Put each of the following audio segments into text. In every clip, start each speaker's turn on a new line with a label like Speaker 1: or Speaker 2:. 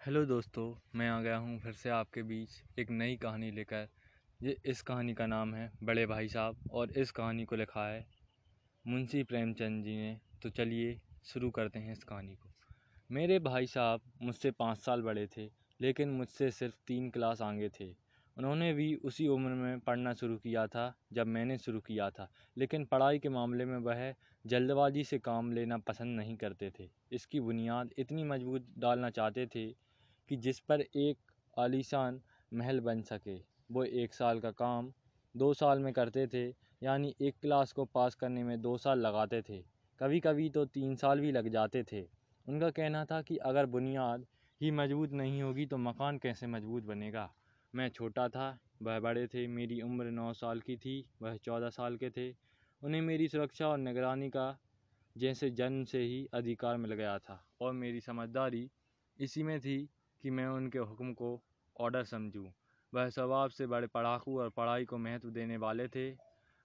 Speaker 1: Hello दोस्तों, मैं आ गया हूँ फिर से आपके बीच एक नई कहानी लेकर। ये इस कहानी का नाम है बड़े भाई साहब और इस कहानी को लिखा है मुंशी प्रेमचंद जी ने। तो चलिए शुरू करते हैं इस कहानी को। मेरे भाई साहब मुझसे पाँच साल बड़े थे, लेकिन मुझसे सिर्फ़ तीन क्लास आगे थे। उन्होंने भी उसी उम्र में पढ़ना शुरू किया था जब मैंने शुरू किया था, लेकिन पढ़ाई के मामले में वह जल्दबाजी से काम लेना पसंद नहीं करते थे। इसकी बुनियाद इतनी मज़बूत डालना चाहते थे कि जिस पर एक आलीशान महल बन सके। वो एक साल का काम दो साल में करते थे, यानी एक क्लास को पास करने में दो साल लगाते थे। कभी कभी तो तीन साल भी लग जाते थे। उनका कहना था कि अगर बुनियाद ही मज़बूत नहीं होगी तो मकान कैसे मज़बूत बनेगा? मैं छोटा था, वह बड़े थे, मेरी उम्र नौ साल की थी, वह चौदह साल के थे। उन्हें मेरी सुरक्षा और निगरानी का जैसे जन्म से ही अधिकार मिल गया था। और मेरी समझदारी इसी में थी कि मैं उनके हुक्म को ऑर्डर समझूं। वह स्वभाव से बड़े पढ़ाकू और पढ़ाई को महत्व देने वाले थे।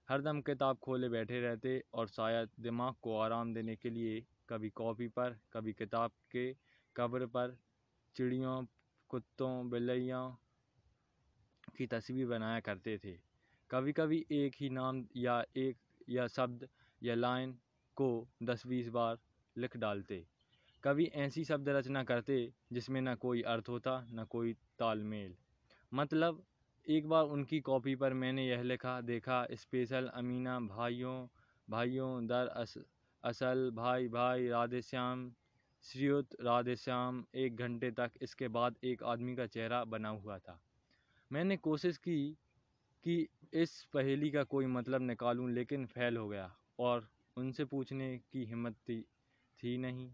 Speaker 1: हरदम किताब खोले बैठे रहते और शायद दिमाग को आराम देने के लिए कभी कॉपी पर, कभी किताब के कब्र पर चिड़ियों, कुत्तों, बिल्लियों की तस्वीर बनाया करते थे। कभी कभी एक ही नाम या एक या शब्द या लाइन को दस बीस बार लिख डालते। कभी ऐसी शब्द रचना करते जिसमें न कोई अर्थ होता न कोई तालमेल। मतलब एक बार उनकी कॉपी पर मैंने यह लिखा देखा स्पेशल अमीना भाइयों भाइयों दर अस, असल भाई भाई राधे श्याम श्रीयुत राधे श्याम एक घंटे तक इसके बाद एक आदमी का चेहरा बना हुआ था। मैंने कोशिश की कि इस पहेली का कोई मतलब निकालूं लेकिन फेल हो गया और उनसे पूछने की हिम्मत थी, थी नहीं।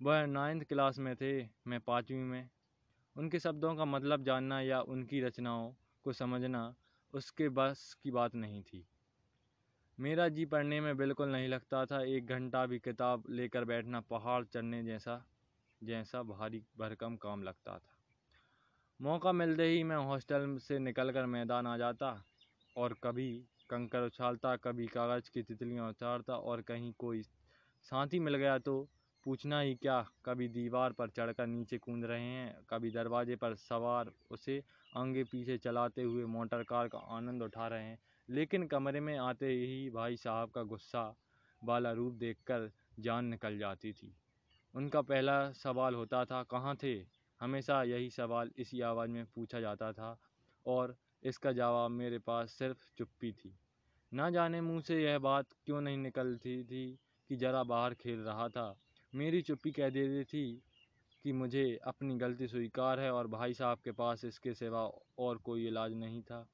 Speaker 1: वह नाइन्थ क्लास में थे, मैं पाँचवीं में। उनके शब्दों का मतलब जानना या उनकी रचनाओं को समझना उसके बस की बात नहीं थी। मेरा जी पढ़ने में बिल्कुल नहीं लगता था, एक घंटा भी किताब लेकर बैठना पहाड़ चढ़ने जैसा जैसा भारी भरकम काम लगता था। मौका मिलते ही मैं हॉस्टल से निकलकर मैदान आ जाता और कभी कंकर उछालता, कभी कागज़ की तितलियाँ उतारता और कहीं कोई साथी मिल गया तो पूछना ही क्या? कभी दीवार पर चढ़कर नीचे कूद रहे हैं, कभी दरवाजे पर सवार उसे आगे पीछे चलाते हुए मोटर कार का आनंद उठा रहे हैं। लेकिन कमरे में आते ही भाई साहब का गुस्सा वाला रूप देखकर जान निकल जाती थी। उनका पहला सवाल होता था, कहाँ थे? हमेशा यही सवाल इसी आवाज़ में पूछा जाता था और इसका जवाब मेरे पास सिर्फ़ चुप्पी थी। ना जाने मुँह से यह बात क्यों नहीं निकलती थी कि ज़रा बाहर खेल रहा था। मेरी चुप्पी कह देती थी कि मुझे अपनी गलती स्वीकार है और भाई साहब के पास इसके सिवा और कोई इलाज नहीं था,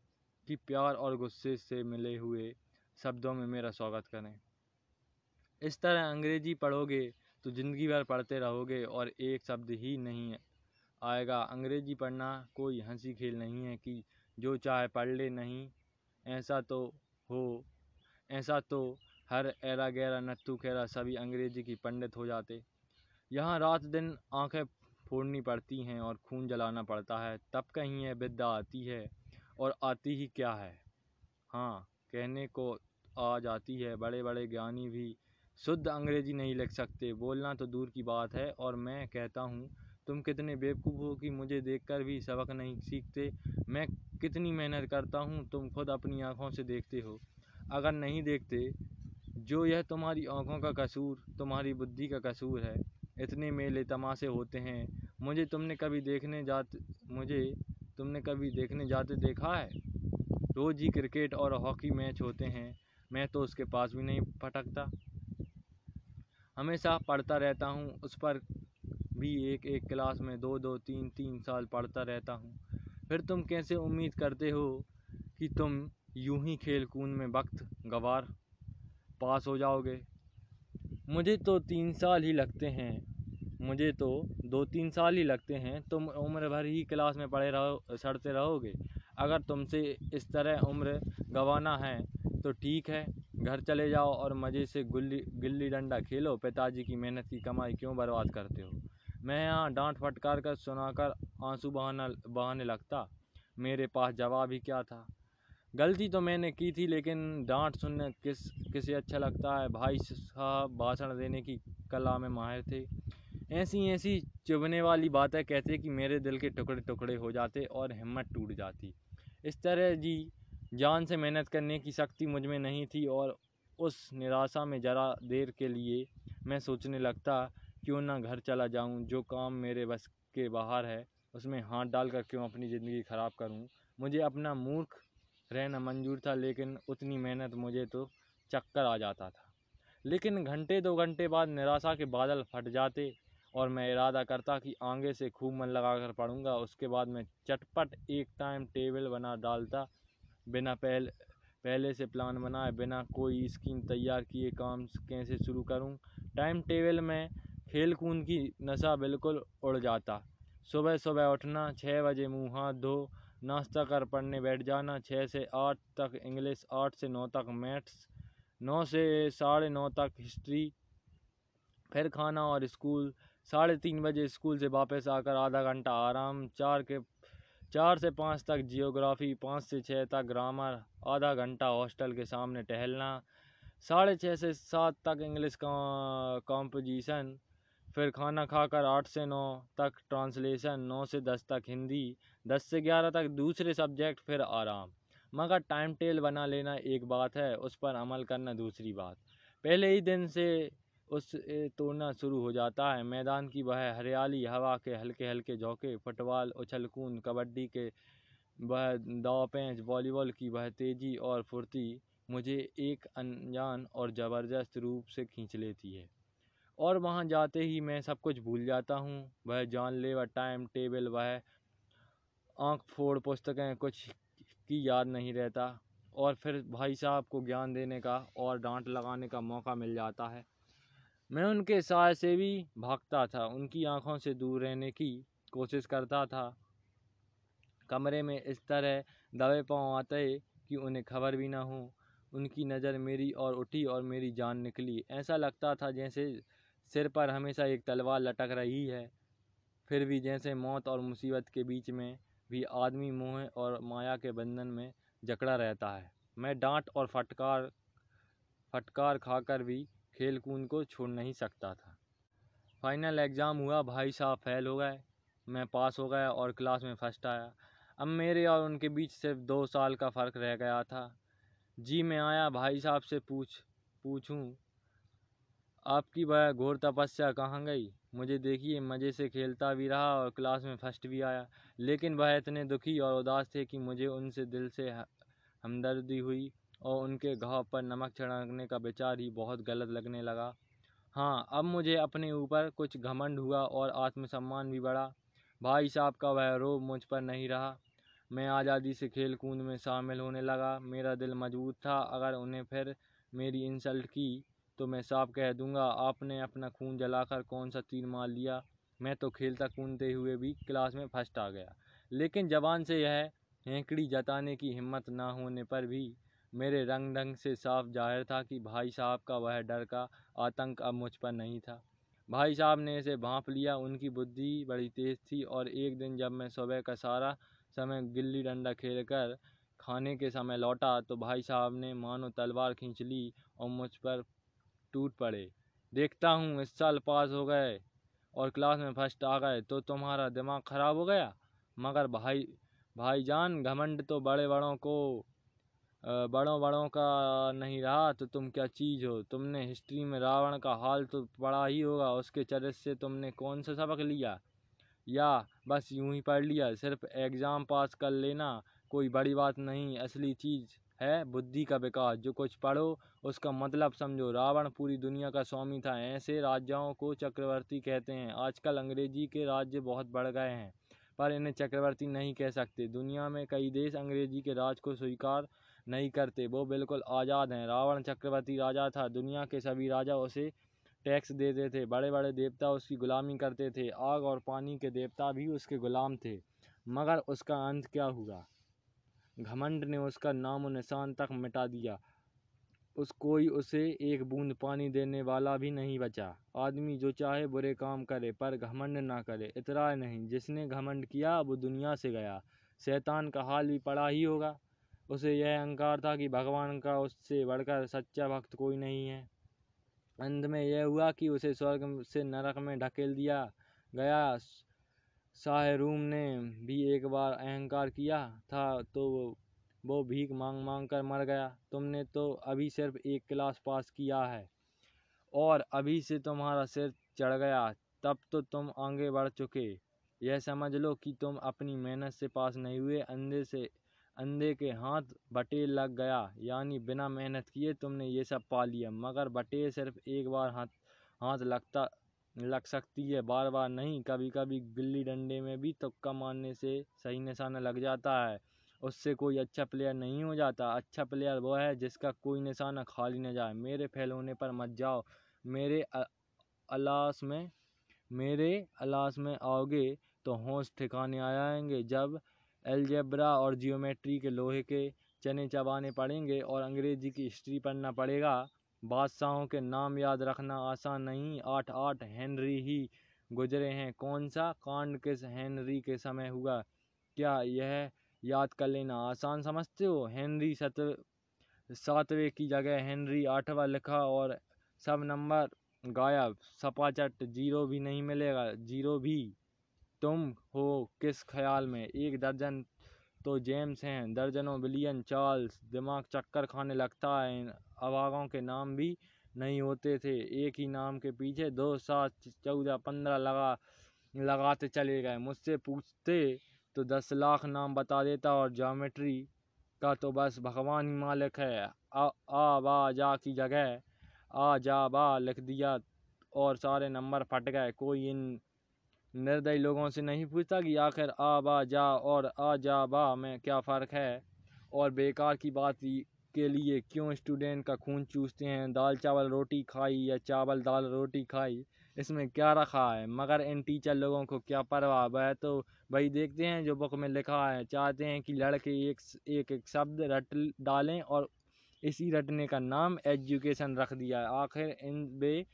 Speaker 1: कि प्यार और गुस्से से मिले हुए शब्दों में मेरा स्वागत करें। इस तरह अंग्रेज़ी पढ़ोगे तो ज़िंदगी भर पढ़ते रहोगे और एक शब्द ही नहीं आएगा। अंग्रेज़ी पढ़ना कोई हँसी खेल नहीं है कि जो चाहे पढ़ ले नहीं, ऐसा तो हो, ऐसा तो हर एरा गैरा नत्थु खेरा सभी अंग्रेज़ी की पंडित हो जाते। यहाँ रात दिन आँखें फोड़नी पड़ती हैं और खून जलाना पड़ता है। तब कहीं यह विद्या आती है और आती ही क्या है? हाँ कहने को आ जाती है बड़े बड़े ज्ञानी भी शुद्ध अंग्रेज़ी नहीं लिख सकते। बोलना तो दूर की बात है और मैं कहता हूँ, तुम कितने बेवकूफ़ हो कि मुझे देखकर भी सबक नहीं सीखते। मैं कितनी मेहनत करता हूँ, तुम खुद अपनी आँखों से देखते हो। अगर नहीं देखते जो यह तुम्हारी आँखों का कसूर, तुम्हारी बुद्धि का कसूर है, इतने मेले तमाशे होते हैं। मुझे तुमने कभी देखने जाते, मुझे तुमने कभी देखने जाते देखा है? रोज़ ही क्रिकेट और हॉकी मैच होते हैं। मैं तो उसके पास भी नहीं फटकता। हमेशा पढ़ता रहता हूँ, उस पर भी एक एक क्लास में दो दो तीन तीन साल पढ़ता रहता हूँ। फिर तुम कैसे उम्मीद करते हो कि तुम यूँ ही खेल कूद में वक्त गवार? पास हो जाओगे। मुझे तो तीन साल ही लगते हैं। मुझे तो दो तीन साल ही लगते हैं। तुम उम्र भर ही क्लास में पढ़े रहो, सड़ते रहोगे। अगर तुमसे इस तरह उम्र गंवाना है तो ठीक है। घर चले जाओ और मज़े से गुल्ली, गिल्ली डंडा खेलो। पिताजी की मेहनत की कमाई क्यों बर्बाद करते हो? मैं यहाँ डांट फटकार कर सुनाकर आँसू बहाना, बहाने लगता। मेरे पास जवाब ही क्या था? गलती तो मैंने की थी, लेकिन डांट सुनने किस, किसे अच्छा लगता है? भाई साहब, भाषण देने की कला में माहिर थे। ऐसी ऐसी चुभने वाली बातें कहते कि मेरे दिल के टुकड़े टुकड़े हो जाते और हिम्मत टूट जाती। इस तरह जी जान से मेहनत करने की शक्ति मुझमें नहीं थी और उस निराशा में ज़रा देर के लिए मैं सोचने लगता, क्यों ना घर चला जाऊँ? जो काम मेरे बस के बाहर है, उसमें हाथ डालकर क्यों अपनी ज़िंदगी ख़राब करूँ? मुझे अपना मूर्ख रहना मंजूर था, लेकिन उतनी मेहनत मुझे तो चक्कर आ जाता था। लेकिन घंटे दो घंटे बाद निराशा के बादल फट जाते और मैं इरादा करता कि आगे से खूब मन लगा कर पढ़ूँगा। उसके बाद मैं चटपट एक टाइम टेबल बना डालता, बिना पहले पहले से प्लान बनाए, बिना कोई स्कीम तैयार किए काम कैसे शुरू करूँ। टाइम टेबल में खेल कूद की नशा बिल्कुल उड़ जाता। सुबह सुबह उठना छः बजे मुँह, हाथ धो नाश्ता कर पढ़ने बैठ जाना छः से आठ तक इंग्लिश, आठ से नौ तक मैथ्स, नौ से साढ़े नौ तक हिस्ट्री, फिर खाना और स्कूल। साढ़े तीन बजे स्कूल से वापस आकर आधा घंटा आराम, चार के, चार से पाँच तक जियोग्राफी, पाँच से छः तक ग्रामर, आधा घंटा हॉस्टल के सामने टहलना, साढ़े छः से सात तक इंग्लिश कॉम्पोजिशन, फिर खाना खाकर आठ से नौ तक ट्रांसलेशन, नौ से दस तक हिंदी दस से ग्यारह तक दूसरे सब्जेक्ट, फिर आराम। मगर टाइम टेल बना लेना एक बात है, उस पर अमल करना दूसरी बात। पहले ही दिन से उस तोड़ना शुरू हो जाता है। मैदान की वह हरियाली, हवा के हल्के हल्के झोंके, फुटबॉल उछल कूद कबड्डी के वह दाव पेंच वॉलीबॉल की वह तेज़ी और फुर्ती मुझे एक अनजान और ज़बरदस्त रूप से खींच लेती है। और वहाँ जाते ही मैं सब कुछ भूल जाता हूँ। वह जानलेवा टाइम टेबल वह आँख फोड़ पुस्तकें कुछ की याद नहीं रहता और फिर भाई साहब को ज्ञान देने का और डांट लगाने का मौका मिल जाता है। मैं उनके साय से भी भागता था, उनकी आँखों से दूर रहने की कोशिश करता था। कमरे में इस तरह दबे पाँव आते कि उन्हें खबर भी ना हो। उनकी नज़र मेरी और उठी और मेरी जान निकली। ऐसा लगता था जैसे सिर पर हमेशा एक तलवार लटक रही है, फिर भी जैसे मौत और मुसीबत के बीच में भी आदमी मोह और माया के बंधन में जकड़ा रहता है। मैं डांट और फटकार फटकार खाकर भी खेल कूद को छोड़ नहीं सकता था। फाइनल एग्ज़ाम हुआ, भाई साहब फेल हो गए। मैं पास हो गया और क्लास में फ़र्स्ट आया। अब मेरे और उनके बीच सिर्फ़ दो साल का फ़र्क रह गया था। जी मैं आया, भाई साहब से पूछ, पूछूँ, आपकी वह घोर तपस्या कहाँ गई? मुझे देखिए मज़े से खेलता भी रहा और क्लास में फ़र्स्ट भी आया। लेकिन वह इतने दुखी और उदास थे कि मुझे उनसे दिल से हमदर्दी हुई और उनके घाव पर नमक छिड़कने का विचार ही बहुत गलत लगने लगा। हाँ अब मुझे अपने ऊपर कुछ घमंड हुआ और आत्मसम्मान भी बढ़ा। भाई साहब का वह रोब मुझ पर नहीं रहा। मैं आज़ादी से खेल कूद में शामिल होने लगा। मेरा दिल मज़बूत था। अगर उन्हें फिर मेरी इंसल्ट की तो मैं साफ़ कह दूँगा, आपने अपना खून जलाकर कौन सा तीर मार लिया? मैं तो खेलता कूदते हुए भी क्लास में फ़र्स्ट आ गया। लेकिन जबान से यह हेंकड़ी जताने की हिम्मत ना होने पर भी मेरे रंग ढंग से साफ़ ज़ाहिर था कि भाई साहब का वह डर का आतंक अब मुझ पर नहीं था। भाई साहब ने इसे भांप लिया, उनकी बुद्धि बड़ी तेज़ थी और एक दिन जब मैं सुबह का सारा समय गिल्ली डंडा खेल कर खाने के समय लौटा तो भाई साहब ने मानो तलवार खींच ली और मुझ पर टूट पड़े। देखता हूँ इस साल पास हो गए और क्लास में फ़र्स्ट आ गए तो तुम्हारा दिमाग ख़राब हो गया? मगर भाई, भाईजान, घमंड तो बड़े बड़ों को बड़ों बड़ों का नहीं रहा तो तुम क्या चीज़ हो? तुमने हिस्ट्री में रावण का हाल तो पढ़ा ही होगा, उसके चरित्र से तुमने कौन सा सबक लिया? या बस यूँ ही पढ़ लिया, सिर्फ़ एग्ज़ाम पास कर लेना कोई बड़ी बात नहीं, असली चीज़ है, बुद्धि का विकास। जो कुछ पढ़ो, उसका मतलब समझो। रावण पूरी दुनिया का स्वामी था। ऐसे राजाओं को चक्रवर्ती कहते हैं। आजकल अंग्रेज़ी के राज्य बहुत बढ़ गए हैं, पर इन्हें चक्रवर्ती नहीं कह सकते। दुनिया में कई देश अंग्रेज़ी के राज को स्वीकार नहीं करते। वो बिल्कुल आज़ाद हैं। रावण चक्रवर्ती राजा था। दुनिया के सभी राजा उसे टैक्स देते थे। बड़े बड़े देवता उसकी गुलामी करते थे। आग और पानी के देवता भी उसके गुलाम थे। मगर उसका अंत क्या हुआ? घमंड ने उसका नाम निशान तक मिटा दिया। उस कोई उसे एक बूंद पानी देने वाला भी नहीं बचा। आदमी जो चाहे बुरे काम करे, पर घमंड ना करे, इतरा नहीं। जिसने घमंड किया, वो दुनिया से गया। शैतान का हाल भी पड़ा ही होगा। उसे यह अहंकार था कि भगवान का उससे बढ़कर सच्चा भक्त कोई नहीं है। अंत में यह हुआ कि उसे स्वर्ग से नरक में ढकेल दिया गया। शाहरूम ने भी एक बार अहंकार किया था तो वो भीख मांग मांग कर मर गया। तुमने तो अभी सिर्फ़ एक क्लास पास किया है, और अभी से तुम्हारा सिर चढ़ गया, तब तो तुम आगे बढ़ चुके। यह समझ लो कि तुम अपनी मेहनत से पास नहीं हुए, अंधे से, अंधे के हाथ बटेर लग गया, यानी बिना मेहनत किए तुमने ये सब पा लिया। मगर बटेर सिर्फ़ एक बार हाथ हाथ लगता लग सकती है। बार बार नहीं कभी कभी गिल्ली डंडे में भी तुक्का मारने से सही निशाना लग जाता है। उससे कोई अच्छा प्लेयर नहीं हो जाता। अच्छा प्लेयर वो है जिसका कोई निशाना खाली न जाए। मेरे फेल होने पर मत जाओ। मेरे अलास में, मेरे अलास में आओगे तो होश ठिकाने आ जाएँगे। जब एलजेब्रा और जियोमेट्री के लोहे के चने चबाने पड़ेंगे और अंग्रेज़ी की हिस्ट्री पढ़ना पड़ेगा बादशाहों के नाम याद रखना आसान नहीं। आठ आठ हेनरी ही गुजरे हैं। कौन सा? कांड किस हेनरी के समय हुआ? क्या यह याद कर लेना आसान समझते हो? हेनरी सत सातवें की जगह हेनरी आठवां लिखा और सब नंबर गायब। सपाचट ज़ीरो भी नहीं मिलेगा। ज़ीरो भी। तुम हो किस ख्याल में? एक दर्जन तो जेम्स हैं। दर्जनों बिलियन चार्ल्स। दिमाग चक्कर खाने लगता है। अभागों के नाम भी नहीं होते थे। एक ही नाम के पीछे दो सात चौदह पंद्रह लगा लगाते चले गए। मुझसे पूछते तो दस लाख नाम बता देता और ज्योमेट्री का तो बस भगवान ही मालिक है। आ, आ बा जा की जगह आ जा बा लिख दिया और सारे नंबर फट गए। कोई इन निर्दयी लोगों से नहीं पूछता कि आखिर आ बा जा और आ जा बा में क्या फ़र्क है? और बेकार की बात के लिए क्यों स्टूडेंट का खून चूसते हैं? दाल चावल रोटी खाई या चावल दाल रोटी खाई? इसमें क्या रखा है? मगर इन टीचर लोगों को क्या परवाह? वह तो वही देखते हैं जो बुक में लिखा है। चाहते हैं कि लड़के एक एक, एक शब्द रट डालें और इसी रटने का नाम एजुकेशन रख दिया। है आखिर इन बे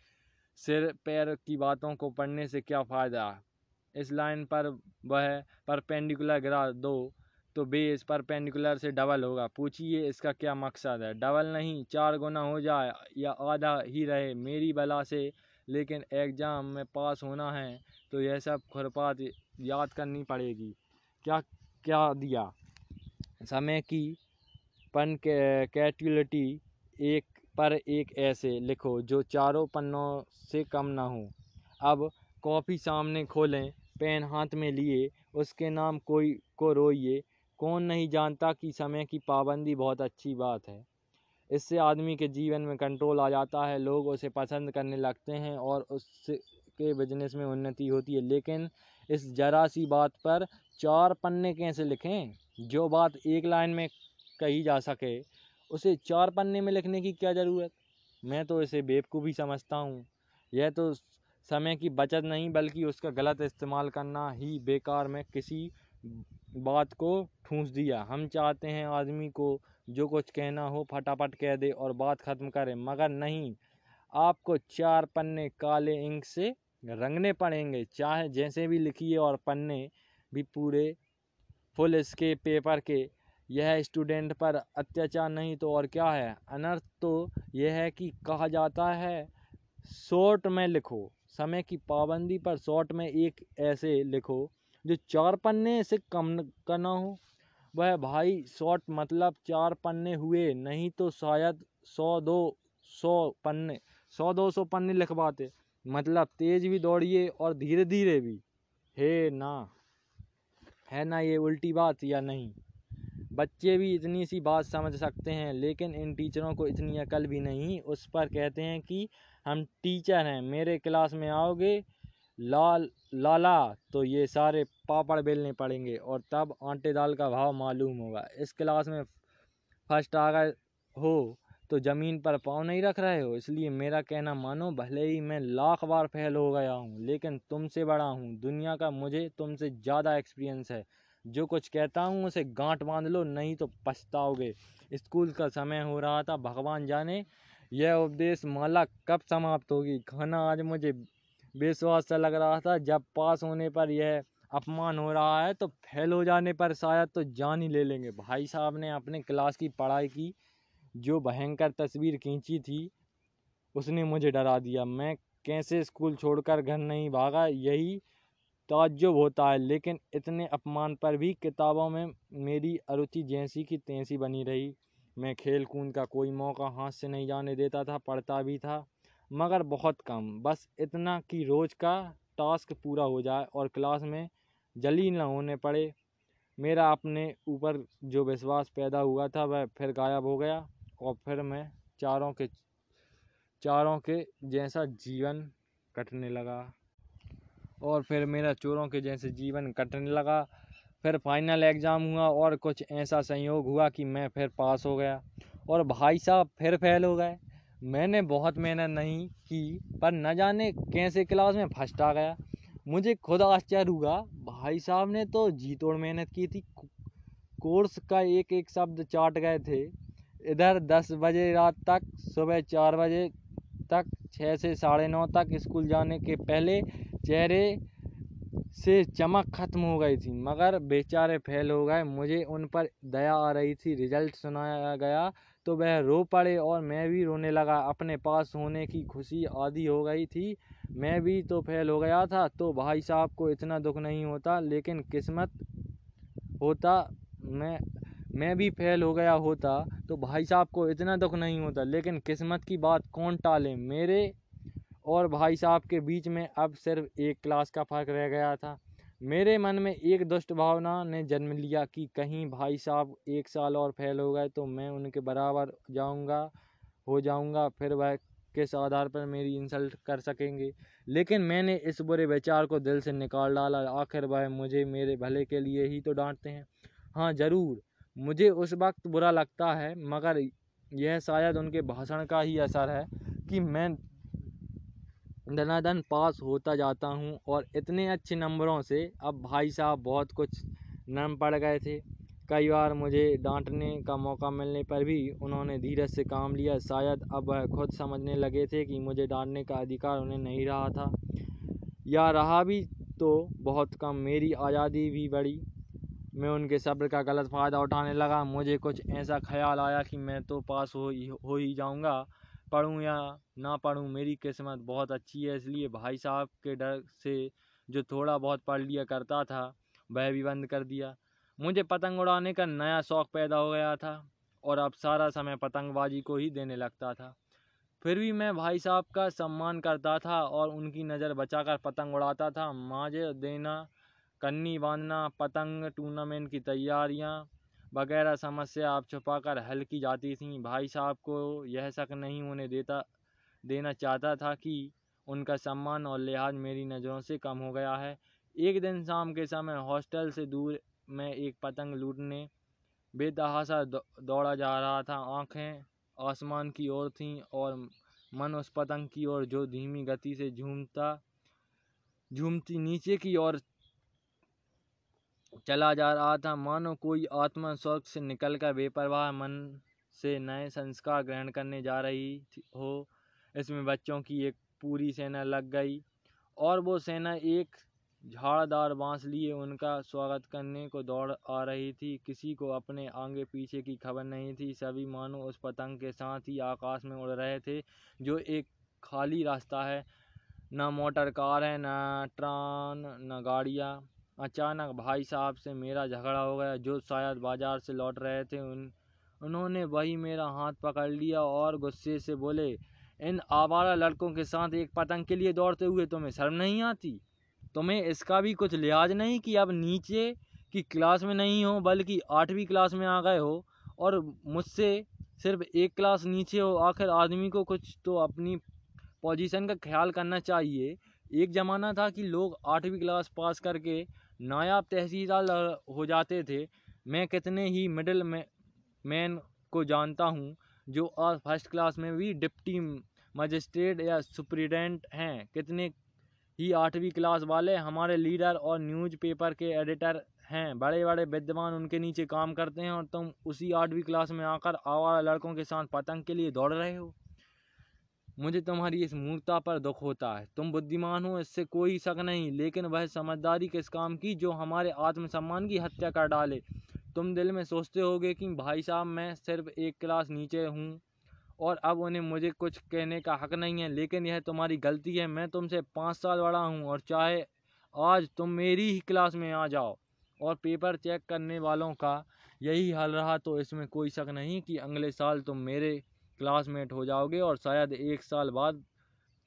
Speaker 1: सिर पैर की बातों को पढ़ने से क्या फ़ायदा? इस लाइन पर वह परपेंडिकुलर गिरा दो तो बेस परपेंडिकुलर से डबल होगा। पूछिए, इसका क्या मकसद है? डबल नहीं, चार गुना हो जाए या आधा ही रहे, मेरी बला से। लेकिन एग्ज़ाम में पास होना है तो यह सब खुरपात याद करनी पड़ेगी। क्या क्या दिया? समय की पन कैटुलिटी एक पर एक ऐसे लिखो, जो चारों पन्नों से कम ना हो। अब कॉपी सामने खोलें, पेन हाथ में लिए, उसके नाम कोई को रोइए कौन नहीं जानता कि समय की पाबंदी बहुत अच्छी बात है। इससे आदमी के जीवन में कंट्रोल आ जाता है, लोग उसे पसंद करने लगते हैं और उसके बिज़नेस में उन्नति होती है। लेकिन इस जरा सी बात पर चार पन्ने कैसे लिखें? जो बात एक लाइन में कही जा सके, उसे चार पन्ने में लिखने की क्या ज़रूरत? मैं तो इसे बेवकूफ़ी समझता हूँ। यह तो समय की बचत नहीं, बल्कि उसका गलत इस्तेमाल करना ही बेकार। में किसी बात को ठूंस दिया। हम चाहते हैं आदमी को जो कुछ कहना हो फटाफट कह दे और बात ख़त्म करे। मगर नहीं, आपको चार पन्ने काले इंक से रंगने पड़ेंगे। चाहे जैसे भी लिखिए और पन्ने भी पूरे फुल इसके पेपर के। यह स्टूडेंट पर अत्याचार नहीं तो और क्या है? अनर्थ तो यह है कि कहा जाता है, शॉर्ट में लिखो। समय की पाबंदी पर शॉर्ट में एक ऐसे लिखो। जो चार पन्ने से कम का ना हो। वह भाई शॉर्ट मतलब चार पन्ने हुए, नहीं तो शायद सौ दो, सौ पन्ने, सौ दो सौ पन्ने लिखवाते। मतलब तेज भी दौड़िए और धीरे धीरे भी। हे ना। है ना ये उल्टी बात या नहीं? बच्चे भी इतनी सी बात समझ सकते हैं, लेकिन इन टीचरों को इतनी अकल भी नहीं। उस पर कहते हैं कि, हम टीचर हैं, मेरे क्लास में आओगे लाल, लाला तो ये सारे पापड़ बेलने पड़ेंगे और तब आटे दाल का भाव मालूम होगा। इस क्लास में फ़र्स्ट आ गए हो तो ज़मीन पर पाँव नहीं रख रहे हो, इसलिए मेरा कहना मानो भले ही मैं लाख बार फेल हो गया हूँ, लेकिन तुमसे बड़ा हूँ। दुनिया का मुझे तुमसे ज़्यादा एक्सपीरियंस है। जो कुछ कहता हूँ उसे गांठ बाँध लो, नहीं तो पछताओगे। स्कूल का समय हो रहा था, भगवान जाने। यह उपदेश माला कब समाप्त होगी? खाना आज मुझे विश्वास सा लग रहा था, जब पास होने पर यह अपमान हो रहा है तो फेल हो जाने पर शायद तो जान ही ले लेंगे। भाई साहब ने अपने क्लास की पढ़ाई की, जो भयंकर तस्वीर खींची थी, उसने मुझे डरा दिया। मैं कैसे स्कूल छोड़कर घर नहीं भागा, यही ताज्जुब होता है, लेकिन इतने अपमान पर भी किताबों में मेरी अरुचि जैसी की तैसी बनी रही। मैं खेल कूद का कोई मौका हाथ से नहीं जाने देता था, पढ़ता भी था। मगर बहुत कम। बस इतना कि रोज़ का टास्क पूरा हो जाए और क्लास में जली न होने पड़े। मेरा अपने ऊपर जो विश्वास पैदा हुआ था, वह फिर गायब हो गया और फिर मैं चारों के चारों के जैसा जीवन कटने लगा। और फिर मेरा चोरों के जैसे जीवन कटने लगा। फिर फाइनल एग्ज़ाम हुआ और कुछ ऐसा संयोग हुआ कि मैं फिर पास हो गया। और भाई साहब फिर फेल हो गए। मैंने बहुत मेहनत नहीं की, पर न जाने कैसे क्लास में फ़र्स्ट आ गया। मुझे खुद आश्चर्य हुआ। भाई साहब ने तो जी तोड़ मेहनत की थी। कोर्स का एक एक शब्द चाट गए थे। इधर दस बजे रात तक, सुबह चार बजे तक छः से साढ़े नौ तक स्कूल जाने के पहले चेहरे से चमक खत्म हो गई थी, मगर बेचारे फेल हो गए। मुझे उन पर दया आ रही थी। रिज़ल्ट सुनाया गया तो वह रो पड़े और मैं भी रोने लगा। अपने पास होने की खुशी आदि हो गई थी। मैं भी तो फेल हो गया था तो भाई साहब को इतना दुख नहीं होता, लेकिन किस्मत होता, मैं मैं भी फेल हो गया होता तो भाई साहब को इतना दुख नहीं होता। लेकिन किस्मत की बात कौन टाले? मेरे और भाई साहब के बीच में अब सिर्फ़ एक क्लास का फ़र्क रह गया था। मेरे मन में एक दुष्ट भावना ने जन्म लिया कि कहीं भाई साहब एक साल और फेल हो गए तो मैं उनके बराबर जाऊँगा, हो जाऊँगा, फिर वह किस आधार पर मेरी इंसल्ट कर सकेंगे। लेकिन मैंने इस बुरे विचार को दिल से निकाल डाला, आखिर वह मुझे मेरे भले के लिए ही तो डांटते हैं। हाँ ज़रूर, मुझे उस वक्त बुरा लगता है, मगर यह शायद उनके भाषण का ही असर है कि मैं दनादन पास होता जाता हूँ और इतने अच्छे नंबरों से अब भाई साहब बहुत कुछ नरम पड़ गए थे। कई बार मुझे डांटने का मौका मिलने पर भी उन्होंने धीरज से काम लिया। शायद अब वह खुद समझने लगे थे कि मुझे डांटने का अधिकार उन्हें नहीं रहा था। या रहा भी तो बहुत कम। मेरी आज़ादी भी बढ़ी। मैं उनके सब्र का गलत फ़ायदा उठाने लगा। मुझे कुछ ऐसा ख्याल आया कि मैं तो पास हो ही हो ही जाऊँगा। पढ़ूँ या ना पढ़ूँ, मेरी किस्मत बहुत अच्छी है। इसलिए भाई साहब के डर से जो थोड़ा बहुत पढ़ लिया करता था, वह भी बंद कर दिया। मुझे पतंग उड़ाने का नया शौक़ पैदा हो गया था और अब सारा समय पतंगबाजी को ही देने लगता था। फिर भी मैं भाई साहब का सम्मान करता था और उनकी नज़र बचाकर पतंग उड़ाता था। माजे देना, कन्नी बांधना, पतंग टूर्नामेंट की तैयारियाँ वगैरह समस्या आप छुपा कर हल की जाती थीं। भाई साहब को यह शक नहीं होने देता, देना चाहता था कि उनका सम्मान और लिहाज मेरी नज़रों से कम हो गया है। एक दिन शाम के समय हॉस्टल से दूर मैं एक पतंग लूटने बेतहासा दौड़ा जा रहा था। आँखें आसमान की ओर थीं और मन उस पतंग की ओर जो धीमी गति से झूमता, झूमती नीचे की ओर चला जा रहा था। मानो कोई आत्मा स्वर्ग से निकलकर बेपरवाह मन से नए संस्कार ग्रहण करने जा रही हो। इसमें बच्चों की एक पूरी सेना लग गई और वो सेना एक झाड़दार बाँस लिए उनका स्वागत करने को दौड़ आ रही थी। किसी को अपने आगे पीछे की खबर नहीं थी। सभी मानो उस पतंग के साथ ही आकाश में उड़ रहे थे, जो एक खाली रास्ता है। न मोटर कार है, ना ट्रान, न गाड़ियाँ। अचानक भाई साहब से मेरा झगड़ा हो गया, जो शायद बाज़ार से लौट रहे थे, उन, उन्होंने वही मेरा हाथ पकड़ लिया और गुस्से से बोले, इन आवारा लड़कों के साथ एक पतंग के लिए दौड़ते हुए तुम्हें शर्म नहीं आती? तुम्हें इसका भी कुछ लिहाज नहीं कि अब नीचे की क्लास में नहीं हो, बल्कि आठवीं क्लास में आ गए हो, और मुझसे सिर्फ़ एक क्लास नीचे हो, आखिर आदमी को कुछ तो अपनी पोजीशन का ख्याल करना चाहिए। एक ज़माना था कि लोग आठवीं क्लास पास करके नायाब तहसीलदार हो जाते थे। मैं कितने ही मिडिल मैन को जानता हूँ, जो आज फ़र्स्ट क्लास में भी डिप्टी मजिस्ट्रेट या सुप्रीडेंट हैं। कितने ही आठवीं क्लास वाले हमारे लीडर और न्यूज़पेपर के एडिटर हैं। बड़े बड़े विद्वान उनके नीचे काम करते हैं और तुम उसी आठवीं क्लास में आकर आवारा लड़कों के साथ पतंग के लिए दौड़ रहे हो। मुझे तुम्हारी इस मूर्खता पर दुख होता है। तुम बुद्धिमान हो, इससे कोई शक नहीं, लेकिन वह समझदारी किस काम की जो हमारे आत्मसम्मान की हत्या कर डाले। तुम दिल में सोचते होगे कि भाई साहब, मैं सिर्फ़ एक क्लास नीचे हूँ और अब उन्हें मुझे कुछ कहने का हक नहीं है, लेकिन यह तुम्हारी गलती है। मैं तुमसे पाँच साल बड़ा हूँ और चाहे आज तुम मेरी ही क्लास में आ जाओ और पेपर चेक करने वालों का यही हाल रहा तो इसमें कोई शक नहीं कि अगले साल तुम मेरे क्लासमेट हो जाओगे और शायद एक साल बाद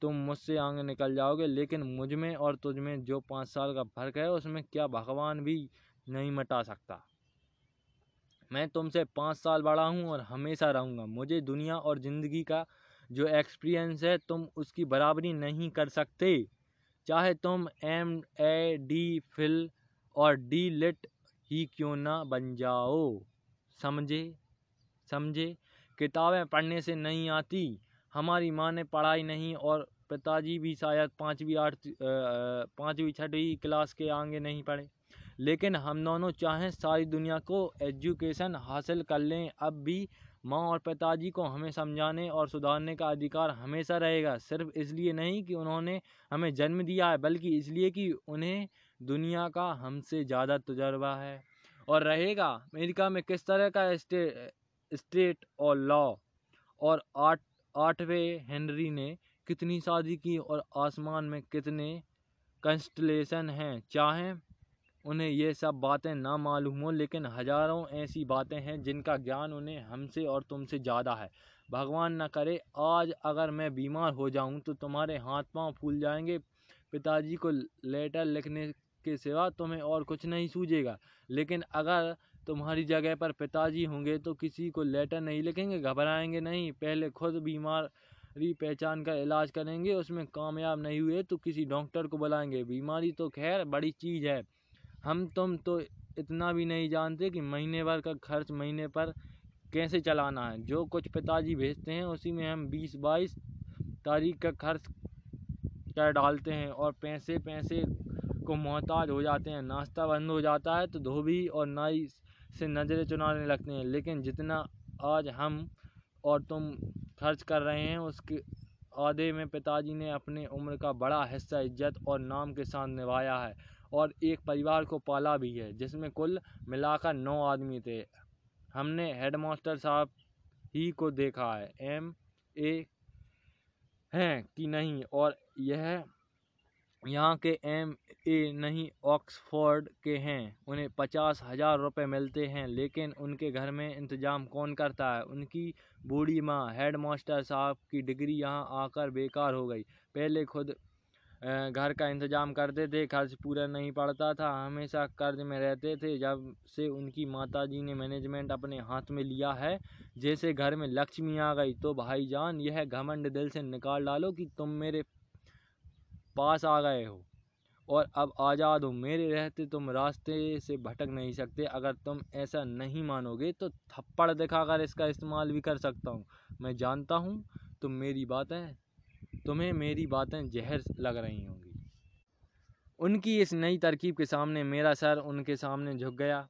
Speaker 1: तुम मुझसे आगे निकल जाओगे। लेकिन मुझमें और तुझ में जो पाँच साल का फ़र्क है, उसमें क्या भगवान भी नहीं मिटा सकता। मैं तुमसे पाँच साल बड़ा हूँ और हमेशा रहूँगा। मुझे दुनिया और ज़िंदगी का जो एक्सपीरियंस है, तुम उसकी बराबरी नहीं कर सकते। चाहे तुम एम ए डी फिल और डी लिट ही क्यों ना बन जाओ। समझे? समझे? किताबें पढ़ने से नहीं आती। हमारी माँ ने पढ़ाई नहीं और पिताजी भी शायद पाँचवीं आठ पाँचवीं छठवीं क्लास के आगे नहीं पढ़े। लेकिन हम दोनों चाहें सारी दुनिया को एजुकेशन हासिल कर लें, अब भी माँ और पिताजी को हमें समझाने और सुधारने का अधिकार हमेशा रहेगा। सिर्फ़ इसलिए नहीं कि उन्होंने हमें जन्म दिया है, बल्कि इसलिए कि उन्हें दुनिया का हमसे ज़्यादा तजर्बा है और रहेगा। अमेरिका में किस तरह का स्टे स्टेट और लॉ। और आठ, आठवें हेनरी ने कितनी शादी की और आसमान में कितने कंस्टलेशन हैं, चाहें उन्हें ये सब बातें ना मालूम हो, लेकिन हज़ारों ऐसी बातें हैं जिनका ज्ञान उन्हें हमसे और तुमसे ज़्यादा है। भगवान न करे, आज अगर मैं बीमार हो जाऊँ तो तुम्हारे हाथ पाँव फूल जाएँगे। पिताजी को लेटर लिखने के सिवा तुम्हें और कुछ नहीं सूझेगा। लेकिन अगर तुम्हारी जगह पर पिताजी होंगे तो किसी को लेटर नहीं लिखेंगे, घबराएँगे नहीं। पहले खुद बीमारी पहचान कर इलाज करेंगे, उसमें कामयाब नहीं हुए तो किसी डॉक्टर को बुलाएँगे। बीमारी तो खैर बड़ी चीज़ है। हम तुम तो इतना भी नहीं जानते कि महीने भर का खर्च महीने पर कैसे चलाना है। जो कुछ पिताजी भेजते हैं, उसी में हम बीस बाईस तारीख का खर्च कर डालते हैं और पैसे पैसे को मोहताज हो जाते हैं। नाश्ता बंद हो जाता है तो धोबी और नाई से नज़रें चुनाने लगते हैं। लेकिन जितना आज हम और तुम खर्च कर रहे हैं, उसके आधे में पिताजी ने अपने उम्र का बड़ा हिस्सा इज़्ज़त और नाम के साथ निभाया है और एक परिवार को पाला भी है, जिसमें कुल मिलाकर नौ आदमी थे। हमने हेडमास्टर साहब ही को देखा है, एम ए हैं कि नहीं? और यह यहाँ के एम ए नहीं, ऑक्सफोर्ड के हैं। उन्हें पचास हज़ार रुपये मिलते हैं, लेकिन उनके घर में इंतज़ाम कौन करता है? उनकी बूढ़ी माँ हेड मास्टर साहब की डिग्री यहाँ आकर बेकार हो गई। पहले खुद घर का इंतज़ाम करते थे, खर्च पूरा नहीं पड़ता था, हमेशा कर्ज में रहते थे, जब से उनकी माताजी ने मैनेजमेंट अपने हाथ में लिया है, जैसे घर में लक्ष्मी आ गई तो भाईजान, यह घमंड दिल से निकाल डालो कि तुम मेरे पास आ गए हो। और अब आज़ाद हो। मेरे रहते तुम रास्ते से भटक नहीं सकते। अगर तुम ऐसा नहीं मानोगे तो थप्पड़ दिखाकर इसका इस्तेमाल भी कर सकता हूँ। मैं जानता हूँ तुम मेरी बातें, तुम्हें मेरी बातें जहर लग रही होंगी। उनकी इस नई तरकीब के सामने मेरा सर उनके सामने झुक गया।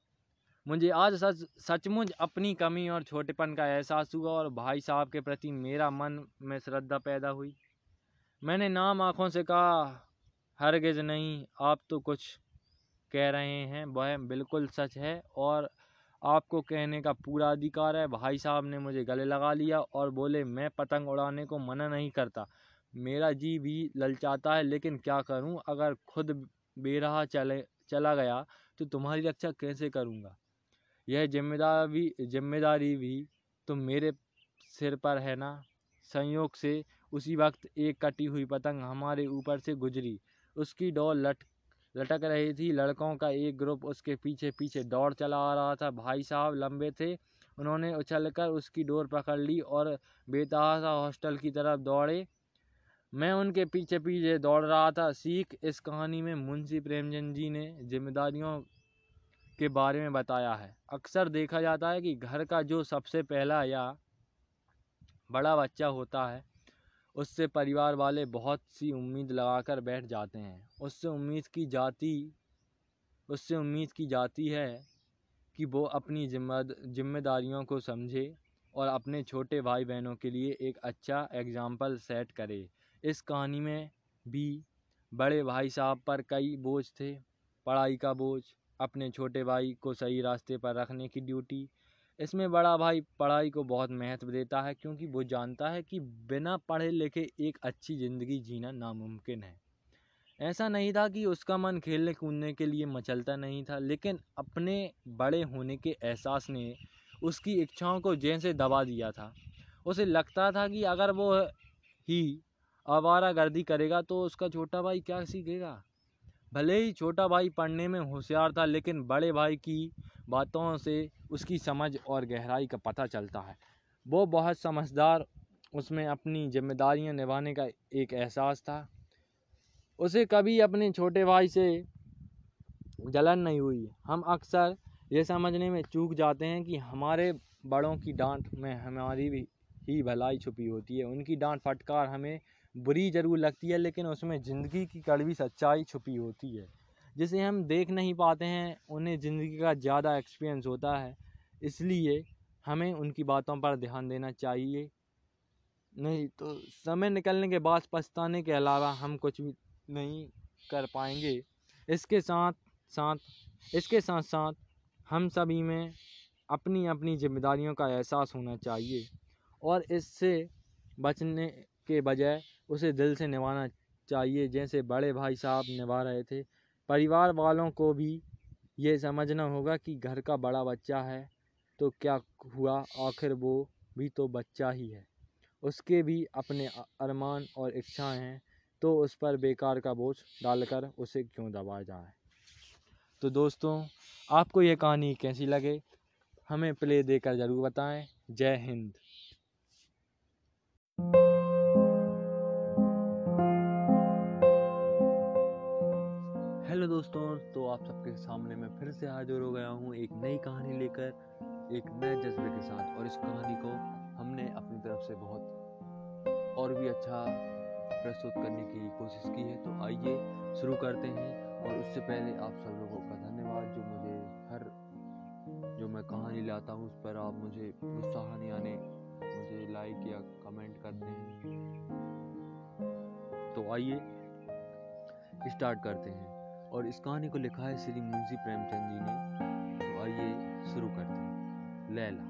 Speaker 1: मुझे आज सच, सचमुच अपनी कमी और छोटेपन का एहसास हुआ और भाई साहब के प्रति मेरा मन में श्रद्धा पैदा हुई। मैंने नाम आँखों से कहा, हरगिज नहीं, आप तो कुछ कह रहे हैं, वह बिल्कुल सच है और आपको कहने का पूरा अधिकार है। भाई साहब ने मुझे गले लगा लिया और बोले, मैं पतंग उड़ाने को मना नहीं करता। मेरा जी भी ललचाता है, लेकिन क्या करूँ? अगर खुद बेरहा चले, चला गया तो तुम्हारी रक्षा कैसे करूँगा? यह जिम्मेदार भी ज़िम्मेदारी भी तो मेरे सिर पर है ना? संयोग से उसी वक्त एक कटी हुई पतंग हमारे ऊपर से गुजरी। उसकी डोर लट, लटक रही थी। लड़कों का एक ग्रुप उसके पीछे पीछे दौड़ चला आ रहा था। भाई साहब लंबे थे। उन्होंने उछलकर उसकी डोर पकड़ ली और बेतहासा हॉस्टल की तरफ़ दौड़े। मैं उनके पीछे पीछे दौड़ रहा था। सीख इस कहानी में मुंशी प्रेमचंद जी ने जिम्मेदारियों के बारे में बताया है। अक्सर देखा जाता है कि घर का जो सबसे पहला या बड़ा बच्चा होता है उससे परिवार वाले बहुत सी उम्मीद लगाकर बैठ जाते हैं। उससे उम्मीद की जाती, उससे उम्मीद की जाती है कि वो अपनी जिम्मेदारियों को समझे और अपने छोटे भाई बहनों के लिए एक अच्छा एग्ज़ाम्पल सेट करे। इस कहानी में भी बड़े भाई साहब पर कई बोझ थे। पढ़ाई का बोझ, अपने छोटे भाई को सही रास्ते पर रखने की ड्यूटी इसमें बड़ा भाई पढ़ाई को बहुत महत्व देता है, क्योंकि वो जानता है कि बिना पढ़े लिखे एक अच्छी ज़िंदगी जीना नामुमकिन है। ऐसा नहीं था कि उसका मन खेलने कूदने के लिए मचलता नहीं था, लेकिन अपने बड़े होने के एहसास ने उसकी इच्छाओं को जैसे दबा दिया था। उसे लगता था कि अगर वो ही आवारा गर्दी करेगा तो उसका छोटा भाई क्या सीखेगा? भले ही छोटा भाई पढ़ने में होशियार था, लेकिन बड़े भाई की बातों से उसकी समझ और गहराई का पता चलता है। वो बहुत समझदार, उसमें अपनी जिम्मेदारियाँ निभाने का एक एहसास था। उसे कभी अपने छोटे भाई से जलन नहीं हुई। हम अक्सर ये समझने में चूक जाते हैं कि हमारे बड़ों की डांट में हमारी भी ही भलाई छुपी होती है। उनकी डांट फटकार हमें बुरी ज़रूर लगती है, लेकिन उसमें ज़िंदगी की कड़वी सच्चाई छुपी होती है। जिसे हम देख नहीं पाते हैं, उन्हें ज़िंदगी का ज़्यादा एक्सपीरियंस होता है। इसलिए हमें उनकी बातों पर ध्यान देना चाहिए। नहीं तो समय निकलने के बाद पछताने के अलावा हम कुछ भी नहीं कर पाएँगे। इसके साथ साथ, इसके साथ साथ हम सभी में अपनी अपनी जिम्मेदारियों का एहसास होना चाहिए और इससे बचने के बजाय उसे दिल से निभाना चाहिए। जैसे बड़े भाई साहब निभा रहे थे परिवार वालों को भी ये समझना होगा कि घर का बड़ा बच्चा है तो क्या हुआ? आखिर वो भी तो बच्चा ही है। उसके भी अपने अरमान और इच्छाएँ हैं तो उस पर बेकार का बोझ डालकर उसे क्यों दबाया जाए? तो दोस्तों, आपको ये कहानी कैसी लगे? हमें प्ले देकर ज़रूर बताएँ। जय हिंद। दोस्तों तो आप सबके सामने मैं फिर से हाजिर हो गया हूँ एक नई कहानी लेकर, एक नए जज्बे के साथ। और इस कहानी को हमने अपनी तरफ़ से बहुत और भी अच्छा प्रस्तुत करने की कोशिश की है। तो आइए शुरू करते हैं और उससे पहले आप सब लोगों का धन्यवाद। जो मुझे हर, जो मैं कहानी लाता हूँ, उस पर आप मुझे प्रोत्साहन यानी मुझे लाइक या कमेंट करते हैं। तो आइए स्टार्ट करते हैं। और इस कहानी को लिखा है श्री मुंशी प्रेमचंद जी ने। तो आइए शुरू करते हैं। लैला।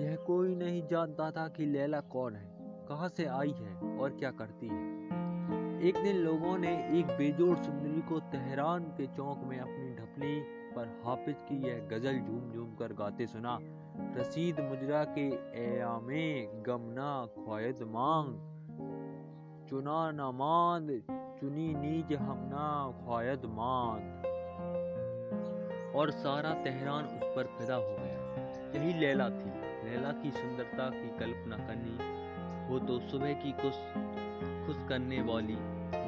Speaker 1: यह कोई नहीं जानता था कि लैला कौन है, कहाँ से आई है और क्या करती है। एक दिन लोगों ने एक बेजोड़ सुंदरी को तेहरान के चौक में अपनी ढपली पर हाफिज की यह गज़ल झूम झूम कर गाते सुना। रसीद मुजरा के एयामे गमना ख्वायद मांग चुना नमाद चुनी नीज हमना ख्वायद माद। और सारा तेहरान उस पर फिदा हो गया। यही लैला थी। लैला की सुंदरता की कल्पना करनी हो तो सुबह की कुछ खुश करने वाली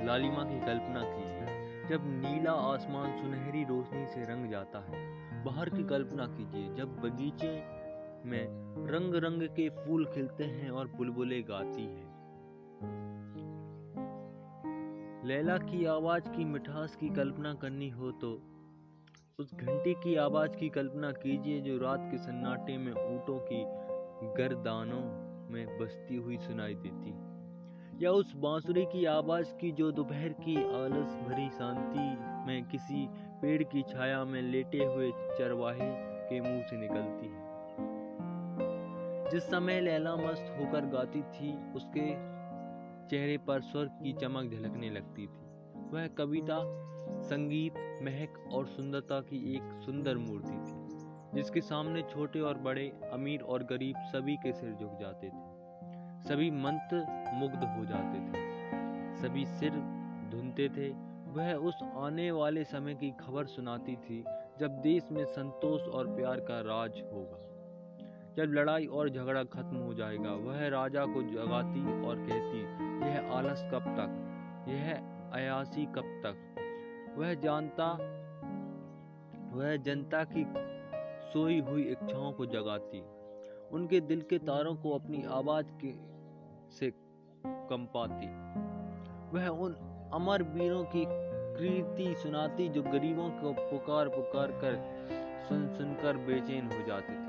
Speaker 1: लालिमा की कल्पना कीजिए जब नीला आसमान सुनहरी रोशनी से रंग जाता है, बाहर की कल्पना कीजिए, जब बगीचे में रंग रंग के फूल खिलते हैं और बुलबुलें गाती हैं। लैला की आवाज़ की मिठास की कल्पना करनी हो तो उस घंटी की आवाज़ की कल्पना कीजिए जो रात के सन्नाटे में ऊँटों की गर्दानों में बसती हुई सुनाई देती। या उस बांसुरी की आवाज़ की जो दोपहर की आलस भरी शांति में किसी पेड़ की छाया में लेटे हुए चरवाहे के मुँह से निकलती है। जिस समय लैला मस्त होकर गाती थी, उसके चेहरे पर स्वर्ग की चमक झलकने लगती थी। वह कविता, संगीत, महक और सुंदरता की एक सुंदर मूर्ति थी, जिसके सामने छोटे और बड़े, अमीर और गरीब सभी के सिर झुक जाते थे। सभी मंत्र मुग्ध हो जाते थे। सभी सिर धुनते थे। वह उस आने वाले समय की खबर सुनाती थी, जब देश में संतोष और प्यार का राज होगा। जब लड़ाई और झगड़ा खत्म हो जाएगा, वह राजा को जगाती और कहती, यह आलस कब तक? यह अयासी कब तक? वह जानता, वह जनता की सोई हुई इच्छाओं को जगाती। उनके दिल के तारों को अपनी आवाज़ के, से कंपाती। वह उन अमर वीरों की कृति सुनाती, जो गरीबों को पुकार पुकार कर सुन सुनकर बेचैन हो जाते।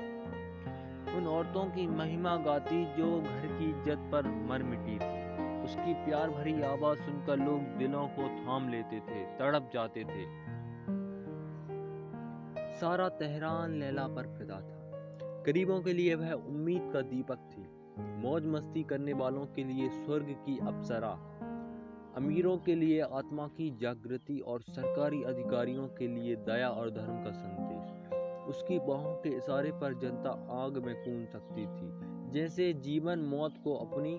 Speaker 1: उन औरतों की महिमा गाती जो घर की इज़्ज़त पर मर मिटी थी। उसकी प्यार भरी आवाज़ सुनकर लोग दिलों को थाम लेते थे, तड़प जाते थे।
Speaker 2: सारा तेहरान लैला पर फिदा था। गरीबों के लिए वह उम्मीद का दीपक थी। मौज मस्ती करने वालों के लिए स्वर्ग की अप्सरा। अमीरों के लिए आत्मा की जागृति और सरकारी अधिकारियों के लिए दया और धर्म का संदेश। उसकी बाहों के इशारे पर जनता आग में कूद सकती थी। जैसे जीवन मौत को अपनी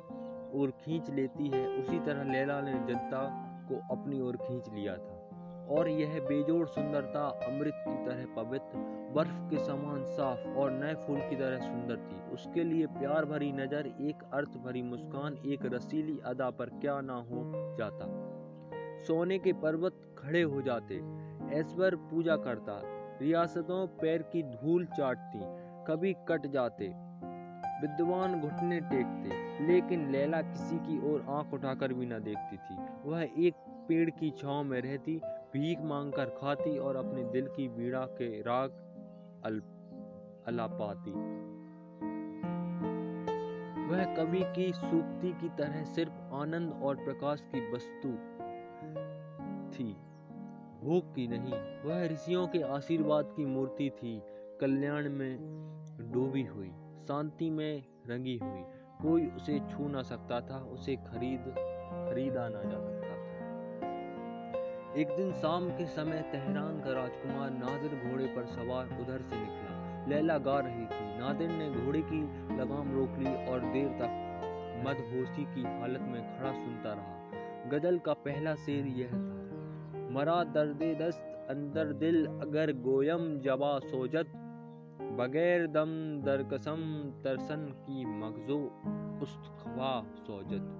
Speaker 2: ओर खींच लेती है, उसी तरह लैला ने जनता को अपनी ओर खींच लिया था। और यह बेजोड़ सुंदरता अमृत की तरह पवित्र, बर्फ़ के समान साफ़ और नए फूल की तरह सुंदर थी। उसके लिए प्यार भरी नज़र, एक अर्थ भरी मुस्कान, एक रसीली अदा पर क्या ना हो जाता। सोने के पर्वत खड़े हो जाते ऐश्वर पूजा करता रियासतों पैर की धूल चाटती, कभी कट जाते। विद्वान घुटने टेकते, लेकिन लैला किसी की ओर आँख उठाकर भी न देखती थी। वह एक पेड़ की छांव में रहती, भीख मांगकर खाती और अपने दिल की बीड़ा के राग अल, अलापाती। वह कवि की सूक्ति की तरह सिर्फ़ आनंद और प्रकाश की वस्तु थी। भोग की नहीं, वह ऋषियों के आशीर्वाद की मूर्ति थी। कल्याण में डूबी हुई, शांति में रंगी हुई। कोई उसे छू ना सकता था, उसे खरीद, खरीदा ना जा सकता था। एक दिन शाम के समय तेहरान का राजकुमार नादिर घोड़े पर सवार उधर से निकला। लैला गा रही थी। नादिर ने घोड़े की लगाम रोक ली और देर तक मदहोशी की हालत में खड़ा सुनता रहा। गज़ल का पहला शेर यह था मरा दर्द दस्त अंदर दिल अगर गोयम जवा सोजत। बगैर दम दरकसम तरसन की मगजो उस्तखवा सोजत।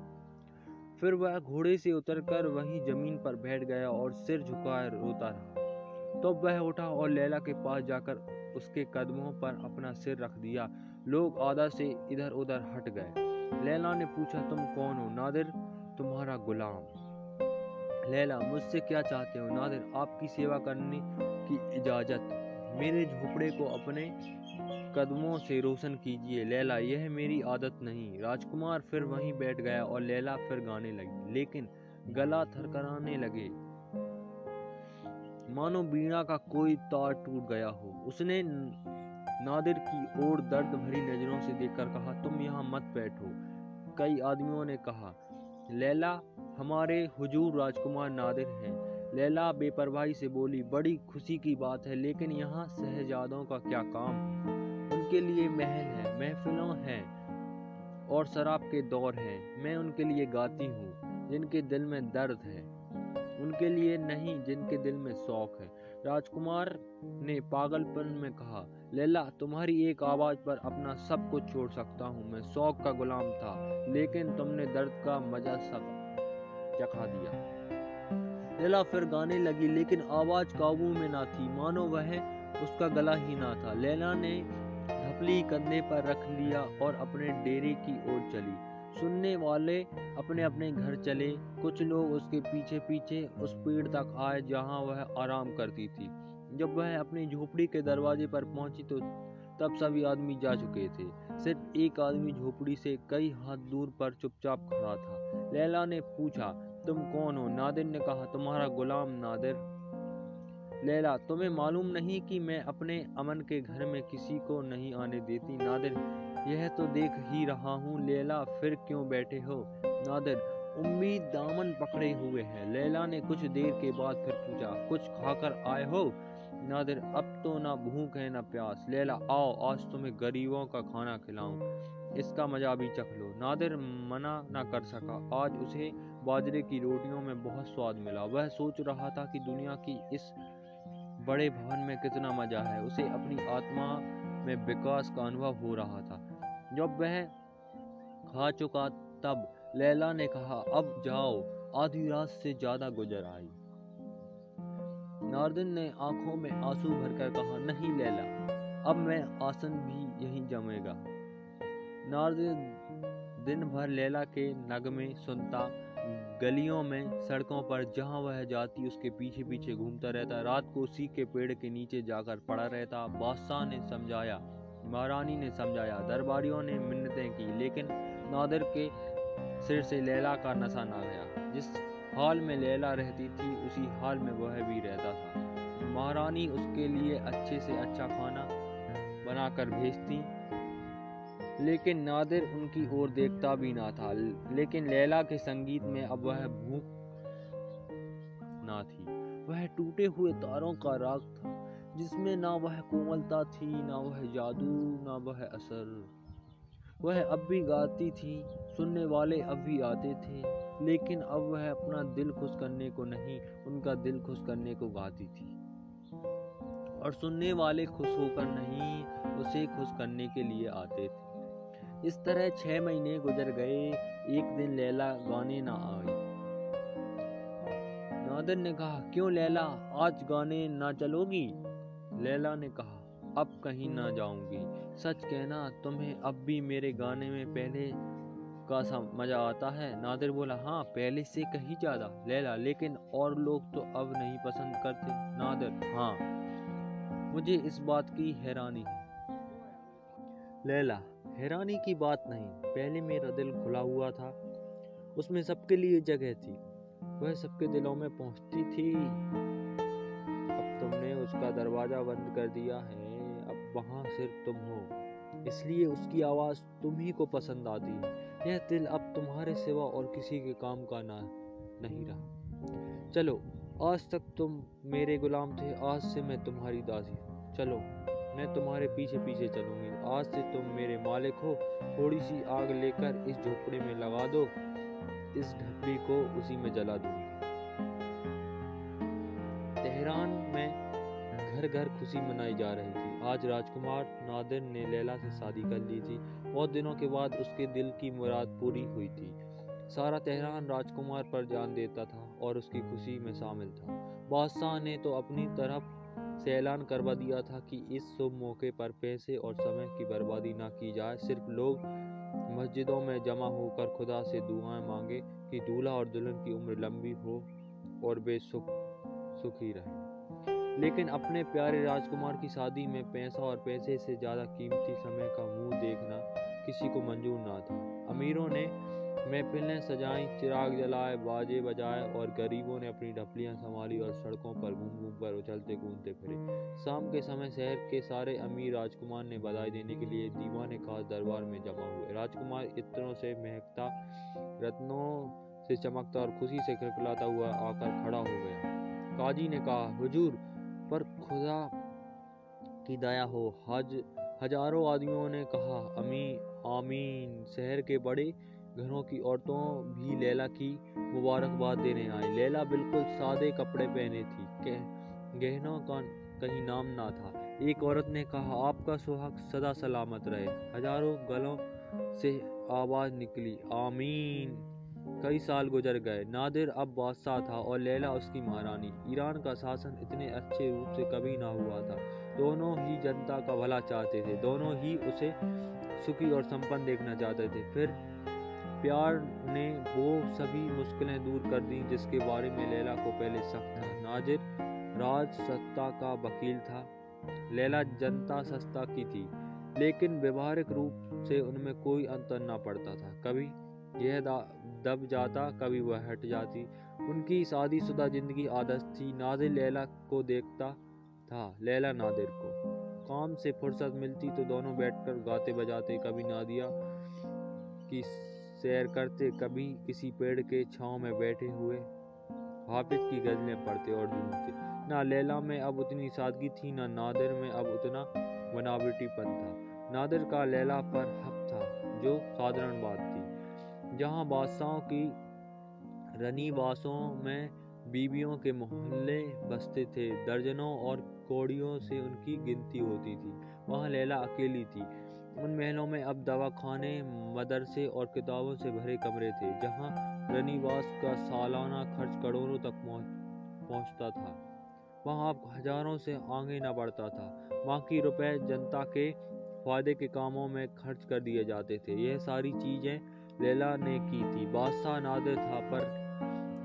Speaker 2: फिर वह घोड़े से उतरकर वहीं ज़मीन पर बैठ गया और सिर झुकाए रोता रहा। तो वह उठा और लैला के पास जाकर उसके कदमों पर अपना सिर रख दिया। लोग आधा से इधर उधर हट गए। लैला ने पूछा, तुम कौन हो? नादिर, तुम्हारा गुलाम। लैला, मुझसे क्या चाहते हो? नादिर, आपकी सेवा करने की इजाज़त। मेरे झोपड़े को अपने कदमों से रोशन कीजिए। लैला, यह मेरी आदत नहीं। राजकुमार फिर वहीं बैठ गया और लैला फिर गाने लगी, लेकिन गला थरकराने लगे। मानो बीणा का कोई तार टूट गया हो। उसने नादिर की ओर दर्द भरी नज़रों से देखकर कहा, तुम यहाँ मत बैठो। कई आदमियों ने कहा लैला, हमारे हुजूर राजकुमार नादिर हैं। लैला बेपरवाही से बोली, बड़ी खुशी की बात है, लेकिन यहाँ शहजादों का क्या काम? उनके लिए महल है, महफिलों हैं और शराब के दौर हैं। मैं उनके लिए गाती हूँ, जिनके दिल में दर्द है। उनके लिए नहीं, जिनके दिल में शौक है। राजकुमार ने पागलपन में कहा, लैला, तुम्हारी एक आवाज़ पर अपना सब कुछ छोड़ सकता हूँ। मैं शौक का गुलाम था, लेकिन तुमने दर्द का मज़ा सब चखा दिया लैला फिर गाने लगी, लेकिन आवाज़ काबू में ना थी। मानो वह उसका गला ही ना था। लैला ने ढपली कंधे पर रख लिया और अपने डेरे की ओर चली। सुनने वाले अपने अपने घर चले। कुछ लोग उसके पीछे पीछे उस पेड़ तक आए जहाँ वह आराम करती थी। जब वह अपनी झोपड़ी के दरवाजे पर पहुँची तो तब सभी आदमी जा चुके थे। सिर्फ़ एक आदमी झोपड़ी से कई हाथ दूर पर चुपचाप खड़ा था। लैला ने पूछा, तुम कौन हो? नादिर ने कहा, तुम्हारा गुलाम नादिर। लैला, तुम्हें मालूम नहीं कि मैं अपने अमन के घर में किसी को नहीं आने देती? नादिर यह तो देख ही रहा हूँ, लैला, फिर क्यों बैठे हो? नादिर, उम्मीद दामन पकड़े हुए है। लैला ने कुछ देर के बाद फिर पूछा, कुछ खाकर आए हो? नादिर, अब तो ना भूख है ना प्यास। लैला, आओ, आज तुम्हें गरीबों का खाना खिलाऊं। इसका मज़ा भी चख लो। नादिर मना ना कर सका। आज उसे बाजरे की रोटियों में बहुत स्वाद मिला। वह सोच रहा था कि दुनिया की इस बड़े भवन में कितना मज़ा है। उसे अपनी आत्मा में विकास का अनुभव हो रहा था। जब वह खा चुका, तब लैला ने कहा, अब जाओ, आधी रात से ज़्यादा गुजर आई। नारदिन ने आँखों में आँसू भरकर कहा, नहीं लैला, अब मैं आसन भी यहीं जमेगा। नारदिन दिन भर लैला के नगमे सुनता, गलियों में, सड़कों पर, जहाँ वह जाती, उसके पीछे पीछे घूमता रहता, रात को उसी के पेड़ के नीचे जाकर पड़ा रहता। बादशाह ने समझाया महारानी ने समझाया, दरबारियों ने मिन्नतें की, लेकिन नादिर के सिर से लैला का नशा ना गया। जिस हाल में लैला रहती थी, उसी हाल में वह भी रहता था। महारानी उसके लिए अच्छे से अच्छा खाना बनाकर भेजती, लेकिन नादिर उनकी ओर देखता भी ना था। लेकिन लैला के संगीत में अब वह भूख ना थी। वह टूटे हुए तारों का राग था। जिसमें ना वह कोमलता थी, ना वह जादू, ना वह असर। वह अब भी गाती थी, सुनने वाले अब भी आते थे, लेकिन अब वह अपना दिल खुश करने को नहीं, उनका दिल खुश करने को गाती थी। और सुनने वाले खुश होकर नहीं, उसे खुश करने के लिए आते थे। इस तरह छः महीने गुजर गए, एक दिन लैला गाने ना आई नादर ने कहा, क्यों लैला, आज गाने ना चलोगी? लैला ने कहा, अब कहीं ना जाऊँगी। सच कहना, तुम्हें अब भी मेरे गाने में पहले का सा मज़ा आता है? नादिर बोला हाँ पहले से कहीं ज़्यादा। लैला, लेकिन और लोग तो अब नहीं पसंद करते। नादिर हाँ मुझे इस बात की हैरानी है। लैला, हैरानी की बात नहीं। पहले मेरा दिल खुला हुआ था। उसमें सबके लिए जगह थी। वह सबके दिलों में पहुँचती थी। उसका दरवाज़ा बंद कर दिया है, अब वहाँ सिर्फ़ तुम हो। इसलिए उसकी आवाज़ तुम ही को पसंद आती है। यह दिल अब तुम्हारे सिवा और किसी के काम का ना, नहीं रहा। चलो, आज तक तुम मेरे गुलाम थे, आज से मैं तुम्हारी दासी चलो, मैं तुम्हारे पीछे पीछे चलूँगी। आज से तुम मेरे मालिक हो। थोड़ी सी आग लेकर इस झोपड़े में लगा दो। इस ढप्पी को उसी में जला दूँगी घर घर खुशी मनाई जा रही थी। आज राजकुमार नादिर ने लैला से शादी कर ली थी। बहुत दिनों के बाद उसके दिल की मुराद पूरी हुई थी। सारा तेहरान राजकुमार पर जान देता था और उसकी खुशी में शामिल था। बादशाह ने तो अपनी तरफ़ से ऐलान करवा दिया था कि इस शुभ मौके पर पैसे और समय की बर्बादी ना की जाए। सिर्फ़ लोग मस्जिदों में जमा होकर खुदा से दुआएँ मांगे कि दूल्हा और दुल्हन की उम्र लंबी हो और बेसुख सुखी रहे। लेकिन अपने प्यारे राजकुमार की शादी में पैसा और पैसे से ज़्यादा कीमती समय का मुँह देखना किसी को मंजूर ना था। अमीरों ने महफिलें सजाई, चिराग जलाए, बाजे बजाए और गरीबों ने अपनी ढपलियाँ संभाली और सड़कों पर घूम घूम कर उछलते कूदते फिरे। शाम के समय शहर के सारे अमीर राजकुमार ने बधाई देने के लिए दीवाने खास दरबार में जमा हुए। राजकुमार इत्रों से महकता, रत्नों से चमकता और खुशी से खिलखिलाता हुआ आकर खड़ा हो गया। काजी ने कहा, हुजूर खुदा की दया हो। हज, हज़ारों आदमियों ने कहा, अमी, आमीन। शहर के बड़े घरों की औरतों भी लैला की मुबारकबाद देने आई। लैला बिल्कुल सादे कपड़े पहने थी। गहनों का कहीं नाम ना था। एक औरत ने कहा, आपका सुहाग सदा सलामत रहे। हज़ारों गलों से आवाज़ निकली, आमीन। कई साल गुजर गए। नादिर अब बादशाह था और लैला उसकी महारानी। ईरान का शासन इतने अच्छे रूप से कभी ना हुआ था। दोनों ही जनता का भला चाहते थे। दोनों ही उसे सुखी और संपन्न देखना चाहते थे। फिर प्यार ने वो सभी मुश्किलें दूर कर दी जिसके बारे में लैला को पहले शक था। नाजिर राज सत्ता का वकील था। लैला जनता सस्ता की थी, लेकिन व्यवहारिक रूप से उनमें कोई अंतर ना पड़ता था। कभी यह दब जाता, कभी वह हट जाती। उनकी शादीशुदा ज़िंदगी आदर्श थी। नादिर लैला को देखता था, लैला नादिर को। काम से फुर्सत मिलती तो दोनों बैठकर गाते बजाते, कभी नादिया की सैर करते, कभी किसी पेड़ के छांव में बैठे हुए, हाफिज की गजलें पढ़ते और झूमते ना लैला में अब उतनी सादगी थी, ना नादिर में अब उतना बनावटीपन था। नादिर का लैला पर हक था, जो साधारण बात थी। जहाँ बादशाहों की रनीवासों में बीबियों के मोहल्ले बसते थे, दर्जनों और कोड़ियों से उनकी गिनती होती थी। वहाँ लैला अकेली थी। उन महलों में अब दवा खाने मदरसे और किताबों से भरे कमरे थे, जहाँ रनीवास का सालाना खर्च करोड़ों तक पहुँचता था। वहाँ अब हज़ारों से आगे न बढ़ता था। बाकी रुपए जनता के फ़ायदे के कामों में खर्च कर दिए जाते थे। यह सारी चीज़ें लैला ने की थी। बादशाह नादिर था, पर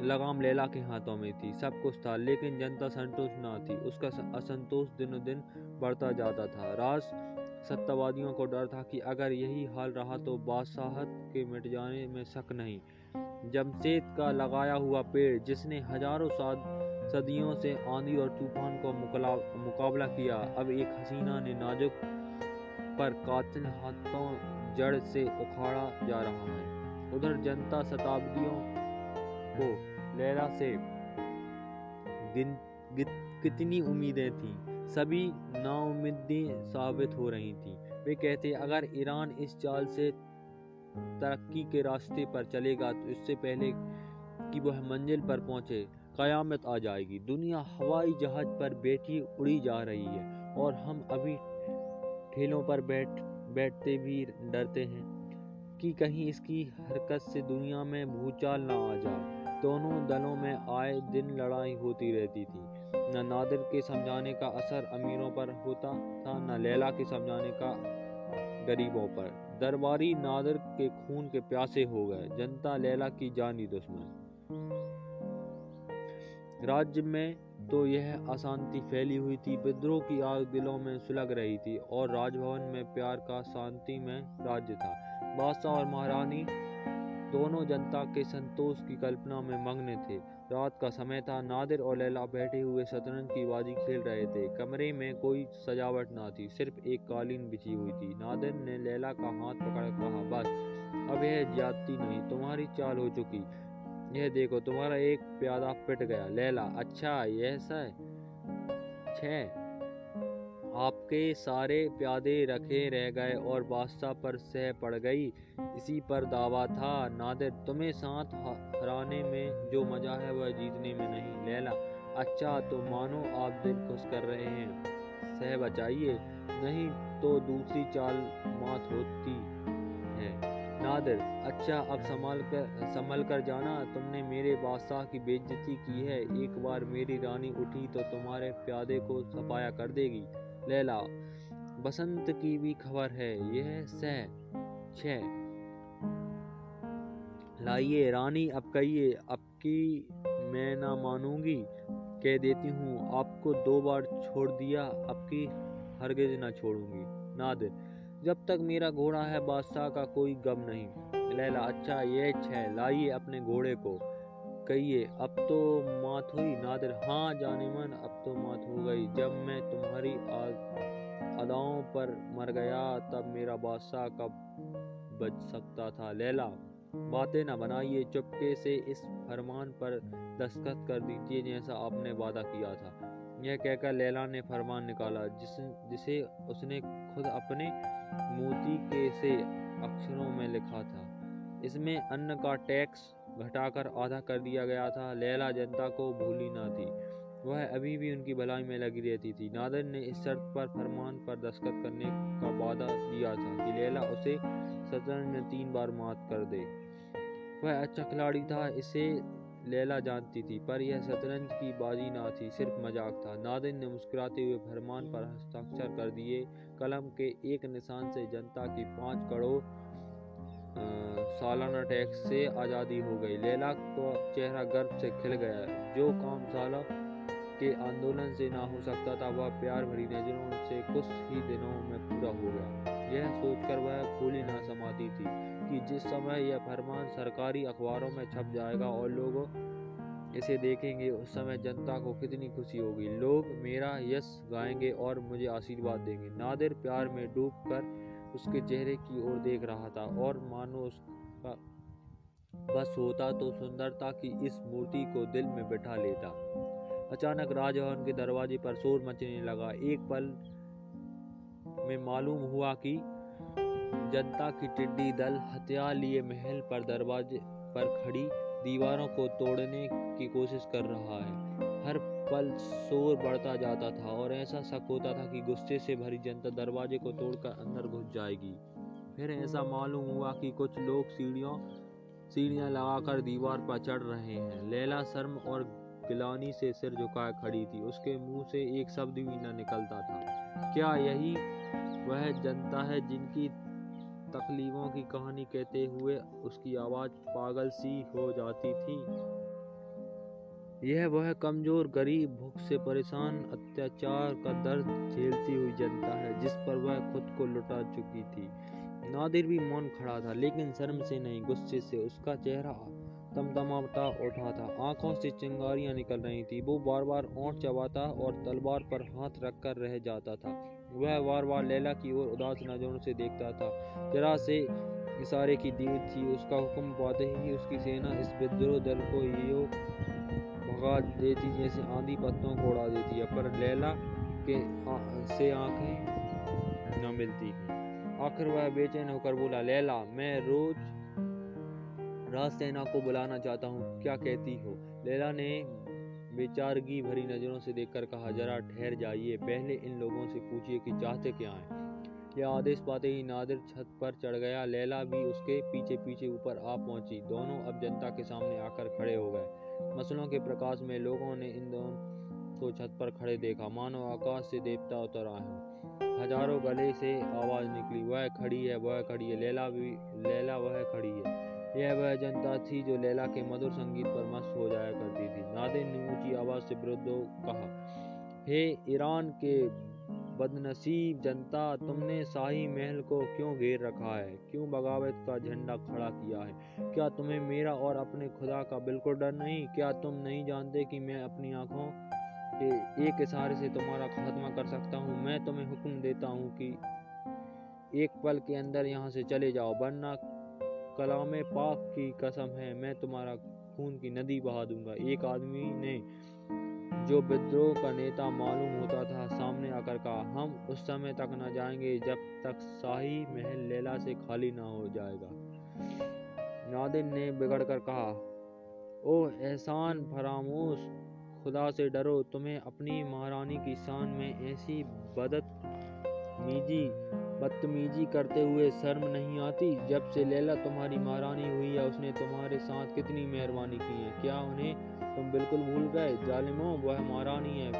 Speaker 2: लगाम लैला के हाथों में थी। सब कुछ था, लेकिन जनता संतुष्ट ना थी। उसका असंतोष दिनों दिन बढ़ता जाता था। राज सत्तावादियों को डर था कि अगर यही हाल रहा तो बादशाहत के मिट जाने में शक नहीं। जमशेद का लगाया हुआ पेड़, जिसने हज़ारों साल सदियों से आंधी और तूफ़ान का मुकाबला किया, अब एक हसीना ने नाजुक पर कातिल हाथों जड़ से उखाड़ा जा रहा है। उधर जनता शताब्दियों को लैला से गिन, कितनी उम्मीदें थीं। सभी नाउमीदें साबित हो रही थीं। वे कहते अगर ईरान इस चाल से तरक्की के रास्ते पर चलेगा तो इससे पहले कि वह मंजिल पर पहुँचे कयामत आ जाएगी। दुनिया हवाई जहाज़ पर बैठी उड़ी जा रही है और हम अभी ठेलों पर बैठ बैठते भी डरते हैं कि कहीं इसकी हरकत से दुनिया में भूचाल ना आ जाए। दोनों दलों में आए दिन लड़ाई होती रहती थी। न नादिर के समझाने का असर अमीरों पर होता था, न लैला के समझाने का गरीबों पर। दरबारी नादिर के खून के प्यासे हो गए। जनता लैला की जानी दुश्मन। राज्य में तो यह अशांति फैली हुई थी। विद्रोह की आग दिलों में सुलग रही थी और राजभवन में प्यार का शांति में राज्य था। बादशाह और महारानी दोनों जनता के संतोष की कल्पना में मग्न थे। रात का समय था। नादिर और लैला बैठे हुए शतरंज की बाजी खेल रहे थे। कमरे में कोई सजावट ना थी, सिर्फ़ एक कालीन बिछी हुई थी। नादिर ने लैला का हाथ पकड़ कहा, बस, अब यह ज्यादती नहीं, तुम्हारी चाल हो चुकी। यह देखो, तुम्हारा एक प्यादा पिट गया। लैला अच्छा यह सह छह आपके सारे प्यादे रखे रह गए और बादशाह पर सह पड़ गई। इसी पर दावा था, नादिर, तुम्हें साथ हराने में जो मज़ा है वह जीतने में नहीं। लैला अच्छा तो मानो आप दिल खुश कर रहे हैं। सह बचाइए, नहीं तो दूसरी चाल मात होती है। नादिर अच्छा अब संभाल कर, संभल कर जाना। तुमने मेरे बादशाह की बेइज्जती की है। एक बार मेरी रानी उठी तो तुम्हारे प्यादे को सफाया कर देगी। लैला, बसंत की भी खबर है। यह सह छ लाइए, रानी, अब कहिए, अब की मैं ना मानूँगी। कह देती हूँ, आपको दो बार छोड़ दिया, अब की हरगिज ना छोड़ूँगी। नादिर जब तक मेरा घोड़ा है, बादशाह का कोई गम नहीं। लैला अच्छा ये छह, लाइए अपने घोड़े को। कहिए, अब तो मात हुई नादर। हाँ जाने मन, अब तो मात हो गई। जब मैं तुम्हारी अदाओं पर मर गया, तब मेरा बादशाह कब बच सकता था? लैला, बातें न बनाइए। चुपके से इस फरमान पर दस्तखत कर दीजिए जैसा आपने वादा किया था। यह कहकर लैला ने फरमान निकाला, जिस, जिसे उसने खुद अपने मोती के से अक्षरों में लिखा था। इसमें अन्न का टैक्स घटाकर आधा कर दिया गया था। लैला जनता को भूली ना थी। वह अभी भी उनकी भलाई में लगी रहती थी। नादर ने इस शर्त पर फरमान पर दस्तखत करने का वादा दिया था कि लैला उसे शतरंज में तीन बार मात कर दे। वह अच्छा खिलाड़ी था। इसे लैला जानती थी, पर यह शतरंज की बाजी ना थी, सिर्फ़ मज़ाक था। नादिन ने मुस्कुराते हुए फरमान पर हस्ताक्षर कर दिए। कलम के एक निशान से जनता की पाँच करोड़ सालाना टैक्स से आज़ादी हो गई। लैला का चेहरा गर्व से खिल गया। जो काम साला के आंदोलन से ना हो सकता था, वह प्यार भरी नज़रों से कुछ ही दिनों में पूरा हो गया। यह सोचकर वह फूली ना समाती थी कि जिस समय यह फरमान सरकारी अखबारों में छप जाएगा और लोग इसे देखेंगे, उस समय जनता को कितनी खुशी होगी। लोग मेरा यश गाएँगे और मुझे आशीर्वाद देंगे। नादिर प्यार में डूब कर उसके चेहरे की ओर देख रहा था और मानो उसका बस होता तो सुंदरता की इस मूर्ति को दिल में बैठा लेता। अचानक राजभवन के दरवाजे पर शोर मचने लगा। एक पल में मालूम हुआ कि जनता की टिड्डी दल हथियार लिए महल पर दरवाजे पर खड़ी दीवारों को तोड़ने की कोशिश कर रहा है। हर पल शोर बढ़ता जाता था और ऐसा शक होता था कि गुस्से से भरी जनता दरवाजे को तोड़कर अंदर घुस जाएगी। फिर ऐसा मालूम हुआ कि कुछ लोग सीढ़ियों, सीढ़ियाँ लगाकर दीवार पर चढ़ रहे हैं। लैला शर्म और गिलानी से सिर झुकाए खड़ी थी। उसके मुँह से एक शब्द भी न निकलता था। क्या यही वह जनता है जिनकी तकलीफों की कहानी कहते हुए उसकी आवाज़ पागल सी हो जाती थी। यह वह कमज़ोर गरीब भूख से परेशान अत्याचार का दर्द झेलती हुई जनता है, जिस पर वह खुद को लुटा चुकी थी। नादिर भी मौन खड़ा था, लेकिन शर्म से नहीं, गुस्से से उसका चेहरा तमतमाता उठा था। आँखों से चिंगारियाँ निकल रही थी, वो बार बार ओंठ चबाता और तलवार पर हाथ रखकर रह जाता था। वह बार बार लैला की ओर उदास नज़रों से देखता था। जरा से इशारे की देर थी उसका हुक्म पाते ही उसकी सेना इस विद्रोह दल को यो भगा देती जैसे आंधी पत्तों को उड़ा देती है पर लैला के आ, से आँखें न मिलती आखिर वह बेचैन होकर बोला लैला मैं रोज राज सेना को बुलाना चाहता हूँ क्या कहती हो? लैला ने बेचारगी भरी नज़रों से देखकर कहा, जरा ठहर जाइए। पहले इन लोगों से पूछिए कि चाहते क्या हैं? यह आदेश पाते ही नादिर छत पर चढ़ गया। लैला भी उसके पीछे पीछे ऊपर आ पहुँची। दोनों अब जनता के सामने आकर खड़े हो गए। मसलों के प्रकाश में लोगों ने इन दोनों को छत पर खड़े देखा। मानो आकाश से देवता उतर आए हों। हज़ारों गले से आवाज़ निकली, वह खड़ी है, वह खड़ी है। लैला भी, लैला वह खड़ी है। यह वह जनता थी जो लैला के मधुर संगीत पर मस्त हो जाया करती थी। नादिर ने ऊँची आवाज़ से विरुद्ध कहा, हे ईरान के बदनसीब जनता, तुमने शाही महल को क्यों घेर रखा है? क्यों बगावत का झंडा खड़ा किया है? क्या तुम्हें मेरा और अपने खुदा का बिल्कुल डर नहीं? क्या तुम नहीं जानते कि मैं अपनी आँखों के एक इशारे से तुम्हारा खात्मा कर सकता हूँ? मैं तुम्हें हुक्म देता हूँ कि एक पल के अंदर यहाँ से चले जाओ, वरना कलाम पाक की कसम है, मैं तुम्हारा खून की नदी बहा दूँगा। एक आदमी ने जो विद्रोह का नेता मालूम होता था, सामने आकर कहा, हम उस समय तक न जाएँगे जब तक शाही महल लैला से खाली ना हो जाएगा। नादिर ने बिगड़ कर कहा, ओ एहसान फरामोश, खुदा से डरो, तुम्हें अपनी महारानी की शान में ऐसी बदत मीजी बदतमीजी करते हुए शर्म नहीं आती। जब से लैला तुम्हारी महारानी हुई है उसने तुम्हारे साथ कितनी मेहरबानी की है, क्या उन्हें तुम बिल्कुल भूल गए? जालिमो, वह महारानी है,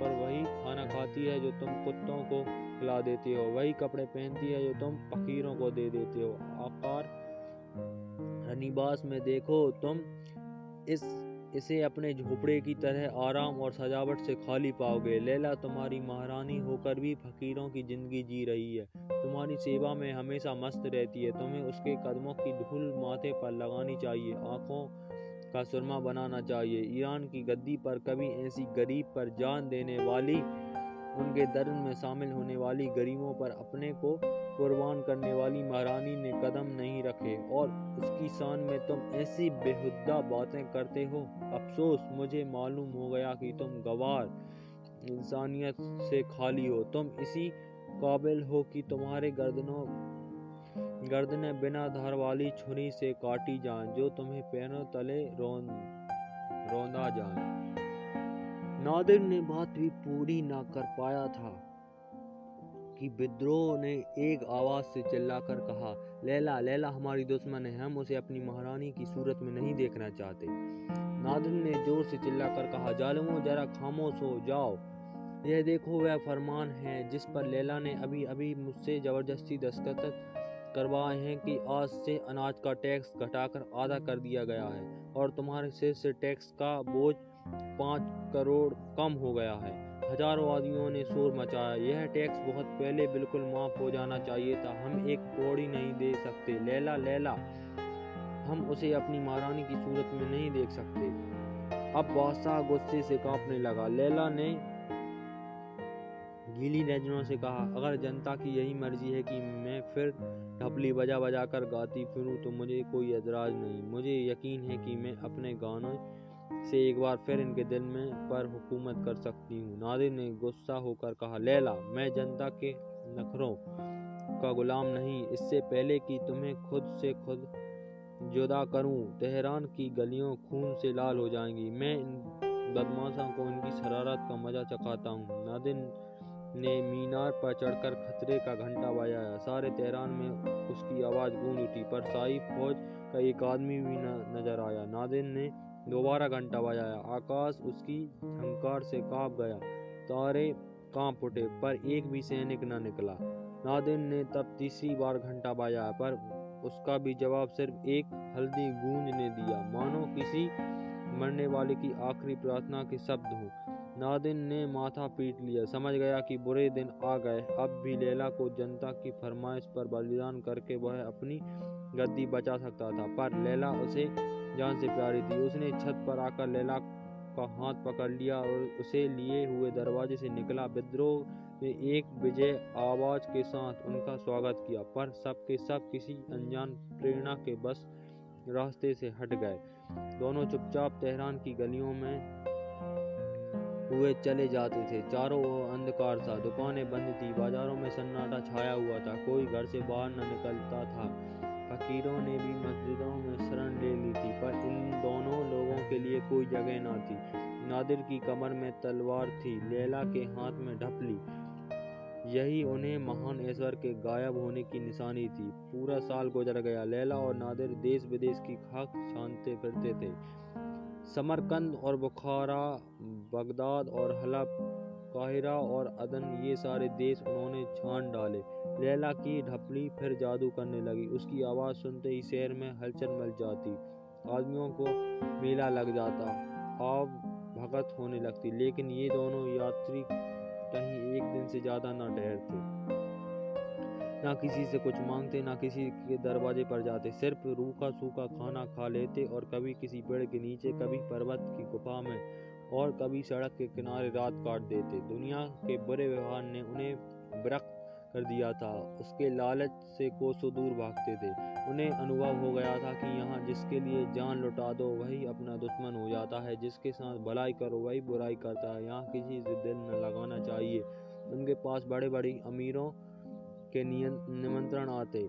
Speaker 2: पर वही खाना खाती है जो तुम कुत्तों को खिला देते हो। वही कपड़े पहनती है जो तुम फकीरों को दे देते हो। आकार में देखो, तुम इस इसे अपने झोपड़े की तरह आराम और सजावट से खाली पाओगे। लैला तुम्हारी महारानी होकर भी फकीरों की ज़िंदगी जी रही है। तुम्हारी सेवा में हमेशा मस्त रहती है। तुम्हें उसके कदमों की धूल माथे पर लगानी चाहिए। आँखों का सुरमा बनाना चाहिए। ईरान की गद्दी पर कभी ऐसी गरीब पर जान देने वाली, उनके दर्द में शामिल होने वाली गरीबों पर अपने को कुर्बान करने वाली महारानी ने कदम नहीं रखे और उसकी शान में तुम ऐसी बेहुदा बातें करते हो। अफसोस, मुझे मालूम हो गया कि तुम गवार इंसानियत से खाली हो। तुम इसी काबिल हो कि तुम्हारे गर्दनों, गर्दने बिना धार वाली छुरी से काटी जाएँ, जो तुम्हें पैरों तले रोन रोंदा जाए। नादिर ने बात भी पूरी ना कर पाया था। कि विद्रोह ने एक आवाज़ से चिल्लाकर कहा, लैला लैला, हमारी दुश्मन है, हम उसे अपनी महारानी की सूरत में नहीं देखना चाहते। नादिर ने ज़ोर से चिल्लाकर कहा, जालमो, जरा खामोश हो जाओ। यह देखो, वह फरमान है जिस पर लैला ने अभी अभी मुझसे ज़बरदस्ती दस्तखत करवाए हैं कि आज से अनाज का टैक्स घटाकर आधा कर दिया गया है और तुम्हारे सिर से टैक्स का बोझ पाँच करोड़ कम हो गया है। हज़ारों आदमियों ने शोर मचाया। यह टैक्स बहुत पहले बिल्कुल माफ़ हो जाना चाहिए था। हम एक कौड़ी नहीं दे सकते। लैला लैला, हम उसे अपनी महारानी की सूरत में नहीं देख सकते। अब बादशाह गुस्से से कांपने लगा। लैला ने गीली नज़रों से कहा, अगर जनता की यही मर्ज़ी है कि मैं फिर ढपली बजा बजा कर गाती फिरूं तो मुझे कोई एतराज़ नहीं। मुझे यकीन है कि मैं अपने गानों से एक बार फिर इनके दिल में पर हुकूमत कर सकती हूँ। नादिर ने गुस्सा होकर कहा, लैला, मैं जनता के नखरों का गुलाम नहीं। इससे पहले कि तुम्हें खुद से खुद जुदा करूँ, तेहरान की गलियों खून से लाल हो जाएँगी। मैं इन बदमाशों को इनकी शरारत का मज़ा चखाता हूँ। नादिन ने मीनार पर चढ़कर खतरे का घंटा बजाया। सारे तेहरान में उसकी आवाज़ गूंज उठी, पर साई फौज का एक आदमी भी न, नज़र आया। नादिन ने दोबारा घंटा बजाया। आकाश उसकी झंकार से काँप गया। तारे काँप उठे, पर एक भी सैनिक न निकला। नादिर ने तब तीसरी बार घंटा बजाया, पर उसका भी जवाब सिर्फ़ एक हल्दी गूंज ने दिया। मानो किसी मरने वाले की आखिरी प्रार्थना के शब्द हों। नादिन ने माथा पीट लिया। समझ गया कि बुरे दिन आ गए। अब भी लैला को जनता की फरमाइश पर बलिदान करके वह अपनी गद्दी बचा सकता था, पर लैला उसे जान से प्यारी थी। उसने छत पर आकर लैला का हाथ पकड़ लिया और उसे लिए हुए दरवाजे से निकला। विद्रोह ने एक विजय आवाज़ के साथ उनका स्वागत किया, पर सबके सब किसी अनजान प्रेरणा के बस रास्ते से हट गए। दोनों चुपचाप तेहरान की गलियों में हुए चले जाते थे। चारों ओर अंधकार था, दुकानें बंद थी, बाजारों में सन्नाटा छाया हुआ था, कोई घर से बाहर न निकलता था। फकीरों ने भी मस्जिदों ले ली थी, पर इन दोनों लोगों के लिए कोई जगह न थी। नादिर की कमर में तलवार थी, लैला के हाथ में ढपली। यही उन्हें महान ऐश्वर्य के गायब होने की निशानी थी। पूरा साल गुजर गया, लैला और नादिर देश विदेश की खाक छानते फिरते थे। समरकंद और बुखारा, बगदाद और हलब काहिरा और अदन, ये सारे देश उन्होंने छान डाले। लैला की ढपली फिर जादू करने लगी। उसकी आवाज़ सुनते ही शहर में हलचल मच जाती। आदमियों को मेला लग जाता। आव भगत होने लगती। लेकिन ये दोनों यात्री कहीं एक दिन से ज़्यादा ना ठहरते ना किसी से कुछ मांगते, ना किसी के दरवाजे पर जाते। सिर्फ़ रूखा सूखा खाना खा लेते और कभी किसी पेड़ के नीचे, कभी पर्वत की गुफा में और कभी सड़क के किनारे रात काट देते। दुनिया के बुरे व्यवहार ने उन्हें ब्रक कर दिया था। उसके लालच से कोसों दूर भागते थे। उन्हें अनुभव हो गया था कि यहाँ जिसके लिए जान लुटा दो, वही अपना दुश्मन हो जाता है। जिसके साथ भलाई करो, वही बुराई करता है। यहाँ किसी से दिल न लगाना चाहिए। उनके पास बड़े बड़े अमीरों के निमंत्रण आते।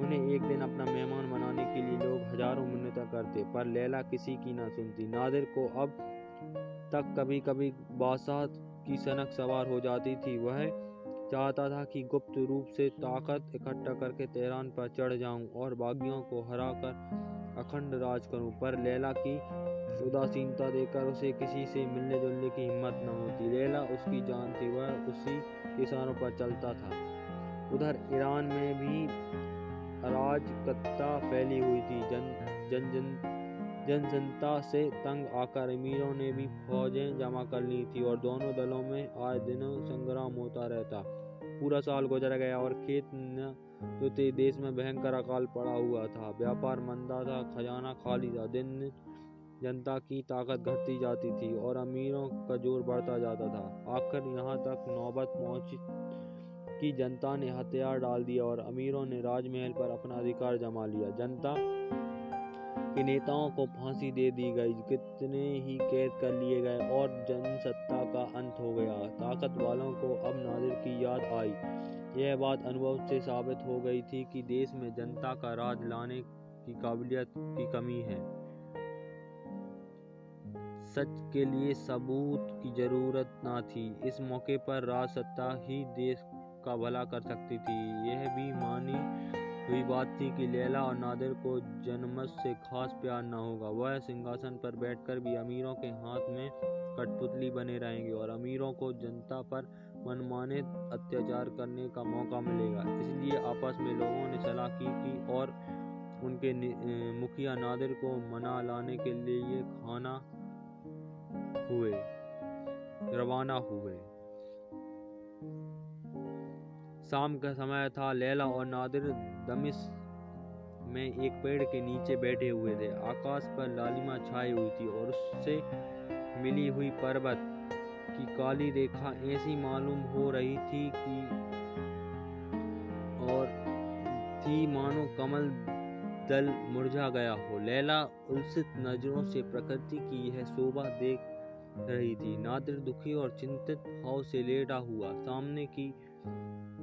Speaker 2: उन्हें एक दिन अपना मेहमान बनाने के लिए लोग हज़ारों मिन्नतें करते, पर लैला किसी की ना सुनती। नादिर को अब तक कभी कभी बासात की सनक सवार हो जाती थी। वह चाहता था कि गुप्त रूप से ताकत इकट्ठा करके तेहरान पर चढ़ जाऊँ और बागियों को हराकर अखंड राज करूँ, पर लैला की उदासीनता देकर उसे किसी से मिलने जुलने की हिम्मत न होती। लैला उसकी जान थी, वह उसी किसानों पर चलता था। उधर ईरान में भी अराजकता फैली हुई थी। जन जन जन जन जनता से तंग आकर अमीरों ने भी फौजें जमा कर ली थी और दोनों दलों में आए दिनों संग्राम होता रहता। पूरा साल गुजर गया और खेत न तो देश में भयंकर अकाल पड़ा हुआ था। व्यापार मंदा था, खजाना खाली था। दिन जनता की ताकत घटती जाती थी और अमीरों का ज़ोर बढ़ता जाता था। आखिर यहाँ तक नौबत पहुँची कि जनता ने हथियार डाल दिया और अमीरों ने राजमहल पर अपना अधिकार जमा लिया। जनता के नेताओं को फांसी दे दी गई, कितने ही कैद कर लिए गए और जनसत्ता का अंत हो गया। ताकत वालों को अब नादिर की याद आई। यह बात अनुभव से साबित हो गई थी कि देश में जनता का राज लाने की काबिलियत की कमी है। सच के लिए सबूत की ज़रूरत ना थी। इस मौके पर राज सत्ता ही देश का भला कर सकती थी। यह भी मानी हुई बात थी कि लैला और नादिर को जन्मस से खास प्यार न होगा। वह सिंहासन पर बैठकर भी अमीरों के हाथ में कठपुतली बने रहेंगे और अमीरों को जनता पर मनमाने अत्याचार करने का मौका मिलेगा। इसलिए आपस में लोगों ने सलाह की थी और उनके मुखिया नादिर को मना लाने के लिए खाना हुए, रवाना हुए। शाम का समय था। लैला और नादिर दमिश में एक पेड़ के नीचे बैठे हुए थे। आकाश पर लालिमा छाई हुई थी और उससे मिली हुई पर्वत की काली रेखा ऐसी मालूम हो रही थी कि और थी मानो कमल दल मुरझा गया हो। लैला उलसित नज़रों से प्रकृति की यह शोभा देख रही थी। नादिर दुखी और चिंतित भाव से लेटा हुआ। सामने की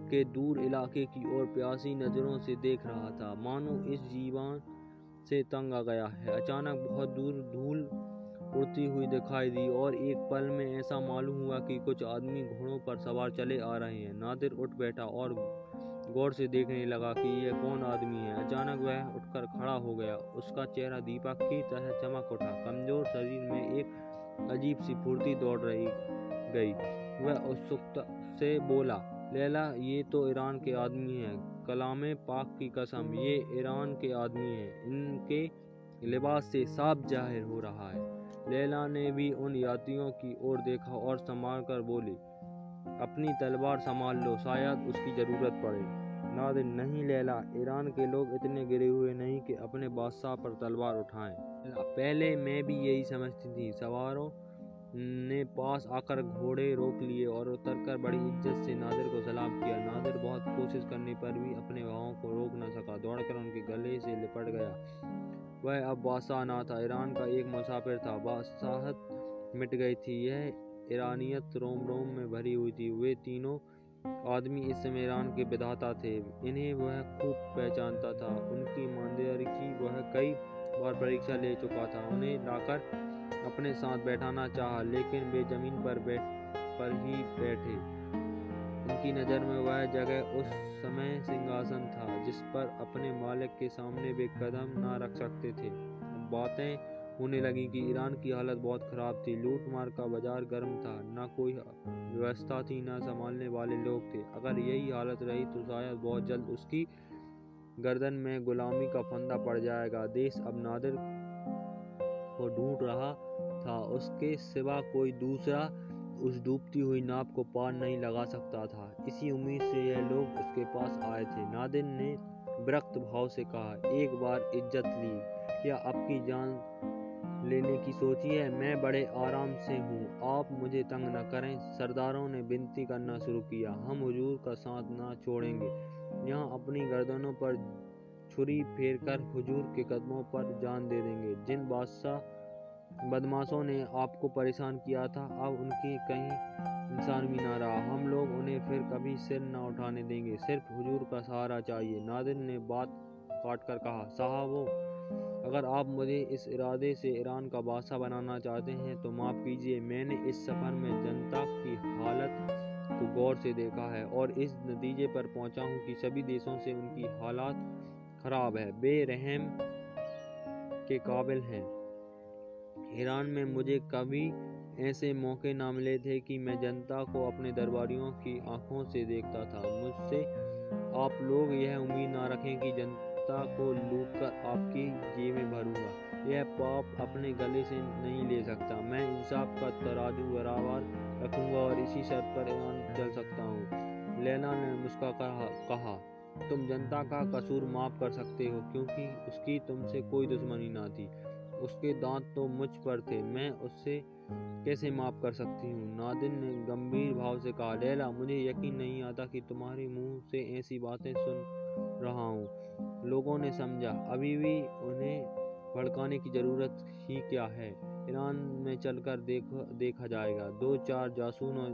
Speaker 2: के दूर इलाके की ओर प्यासी नज़रों से देख रहा था। मानो इस जीवन से तंग आ गया है। अचानक बहुत दूर धूल उड़ती हुई दिखाई दी और एक पल में ऐसा मालूम हुआ कि कुछ आदमी घोड़ों पर सवार चले आ रहे हैं। नादिर उठ बैठा और गौर से देखने लगा कि यह कौन आदमी है। अचानक वह उठकर खड़ा हो गया। उसका चेहरा दीपक की तरह चमक उठा। कमज़ोर शरीर में एक अजीब सी फुर्ती दौड़ रही गई। वह उत्सुकता से बोला लैला, ये तो ईरान के आदमी हैं। कलाम पाक की कसम, ये ईरान के आदमी हैं। इनके लिबास से साफ़ ज़ाहिर हो रहा है। लैला ने भी उन यात्रियों की ओर देखा और संभाल कर बोली, अपनी तलवार संभाल लो, शायद उसकी ज़रूरत पड़े। नादिर नहीं लैला, ईरान के लोग इतने गिरे हुए नहीं कि अपने बादशाह पर तलवार उठाएँ। पहले मैं भी यही समझती थी। सवारों ने पास आकर घोड़े रोक लिए और उतरकर बड़ी इज़्ज़त से नादिर को सलाम किया। नादिर बहुत कोशिश करने पर भी अपने भावों को रोक न सका। दौड़कर उनके गले से लिपट गया। वह अब बादशाह ना था। ईरान का एक मुसाफिर था। बादशाहत मिट गई थी। यह ईरानियत रोम रोम में भरी हुई थी। वे तीनों आदमी इस समय ईरान के विधाता थे। इन्हें वह खूब पहचानता था। उनकी ईमानदारी की वह कई बार परीक्षा ले चुका था। उन्हें लाकर अपने साथ बैठाना चाहा, लेकिन वे ज़मीन पर बैठ, पर ही बैठे। उनकी नज़र में वह जगह उस समय सिंहासन था, जिस पर अपने मालिक के सामने वे कदम ना रख सकते थे। बातें होने लगी कि ईरान की हालत बहुत ख़राब थी। लूट मार का बाज़ार गर्म था, ना कोई व्यवस्था थी, न संभालने वाले लोग थे। अगर यही हालत रही तो शायद बहुत जल्द उसकी गर्दन में गुलामी का फंदा पड़ जाएगा। देश अब नादिर को ढूंढ रहा था, उसके सिवा कोई दूसरा उस डूबती हुई नाव को पार नहीं लगा सकता था। इसी उम्मीद से यह लोग उसके पास आए थे। नादिर ने विरक्त भाव से कहा, एक बार इज़्ज़त ली। क्या आपकी जान लेने की सोची है? मैं बड़े आराम से हूँ। आप मुझे तंग न करें। सरदारों ने विनती करना शुरू किया। हम हुजूर का साथ ना छोड़ेंगे। यहाँ अपनी गर्दनों पर छुरी फेर कर हुजूर के कदमों पर जान दे देंगे। जिन बादशाह बदमाशों ने आपको परेशान किया था, अब उनकी कहीं इंसान भी ना रहा। हम लोग उन्हें फिर कभी सिर न उठाने देंगे। सिर्फ़ हुजूर का सहारा चाहिए। नादिर ने बात काट कर कहा, साहबों, अगर आप मुझे इस इरादे से ईरान का बादशाह बनाना चाहते हैं तो माफ़ कीजिए। मैंने इस सफ़र में जनता की हालत को गौर से देखा है और इस नतीजे पर पहुँचा हूँ कि सभी देशों से उनकी हालात ख़राब है, बेरहम के काबिल है। ईरान में मुझे कभी ऐसे मौके ना मिले थे कि मैं जनता को अपने दरबारियों की आँखों से देखता था। मुझसे आप लोग यह उम्मीद ना रखें कि जनता को लूट कर आपकी जेबें भरूँगा। यह पाप अपने गले से नहीं ले सकता। मैं इंसाफ का तराजू बराबर रखूँगा और इसी शर्त पर ईरान चल सकता हूँ। लैला ने मुस्का कहा तुम जनता का कसूर माफ़ कर सकते हो, क्योंकि उसकी तुमसे कोई दुश्मनी ना थी। उसके दांत तो मुझ पर थे, मैं उससे कैसे माफ़ कर सकती हूँ? नादिन ने गंभीर भाव से कहा, लैला, मुझे यकीन नहीं आता कि तुम्हारे मुँह से ऐसी बातें सुन रहा हूँ। लोगों ने समझा, अभी भी उन्हें भड़काने की ज़रूरत ही क्या है? ईरान में चलकर देख, देखा जाएगा। दो चार जासूनों,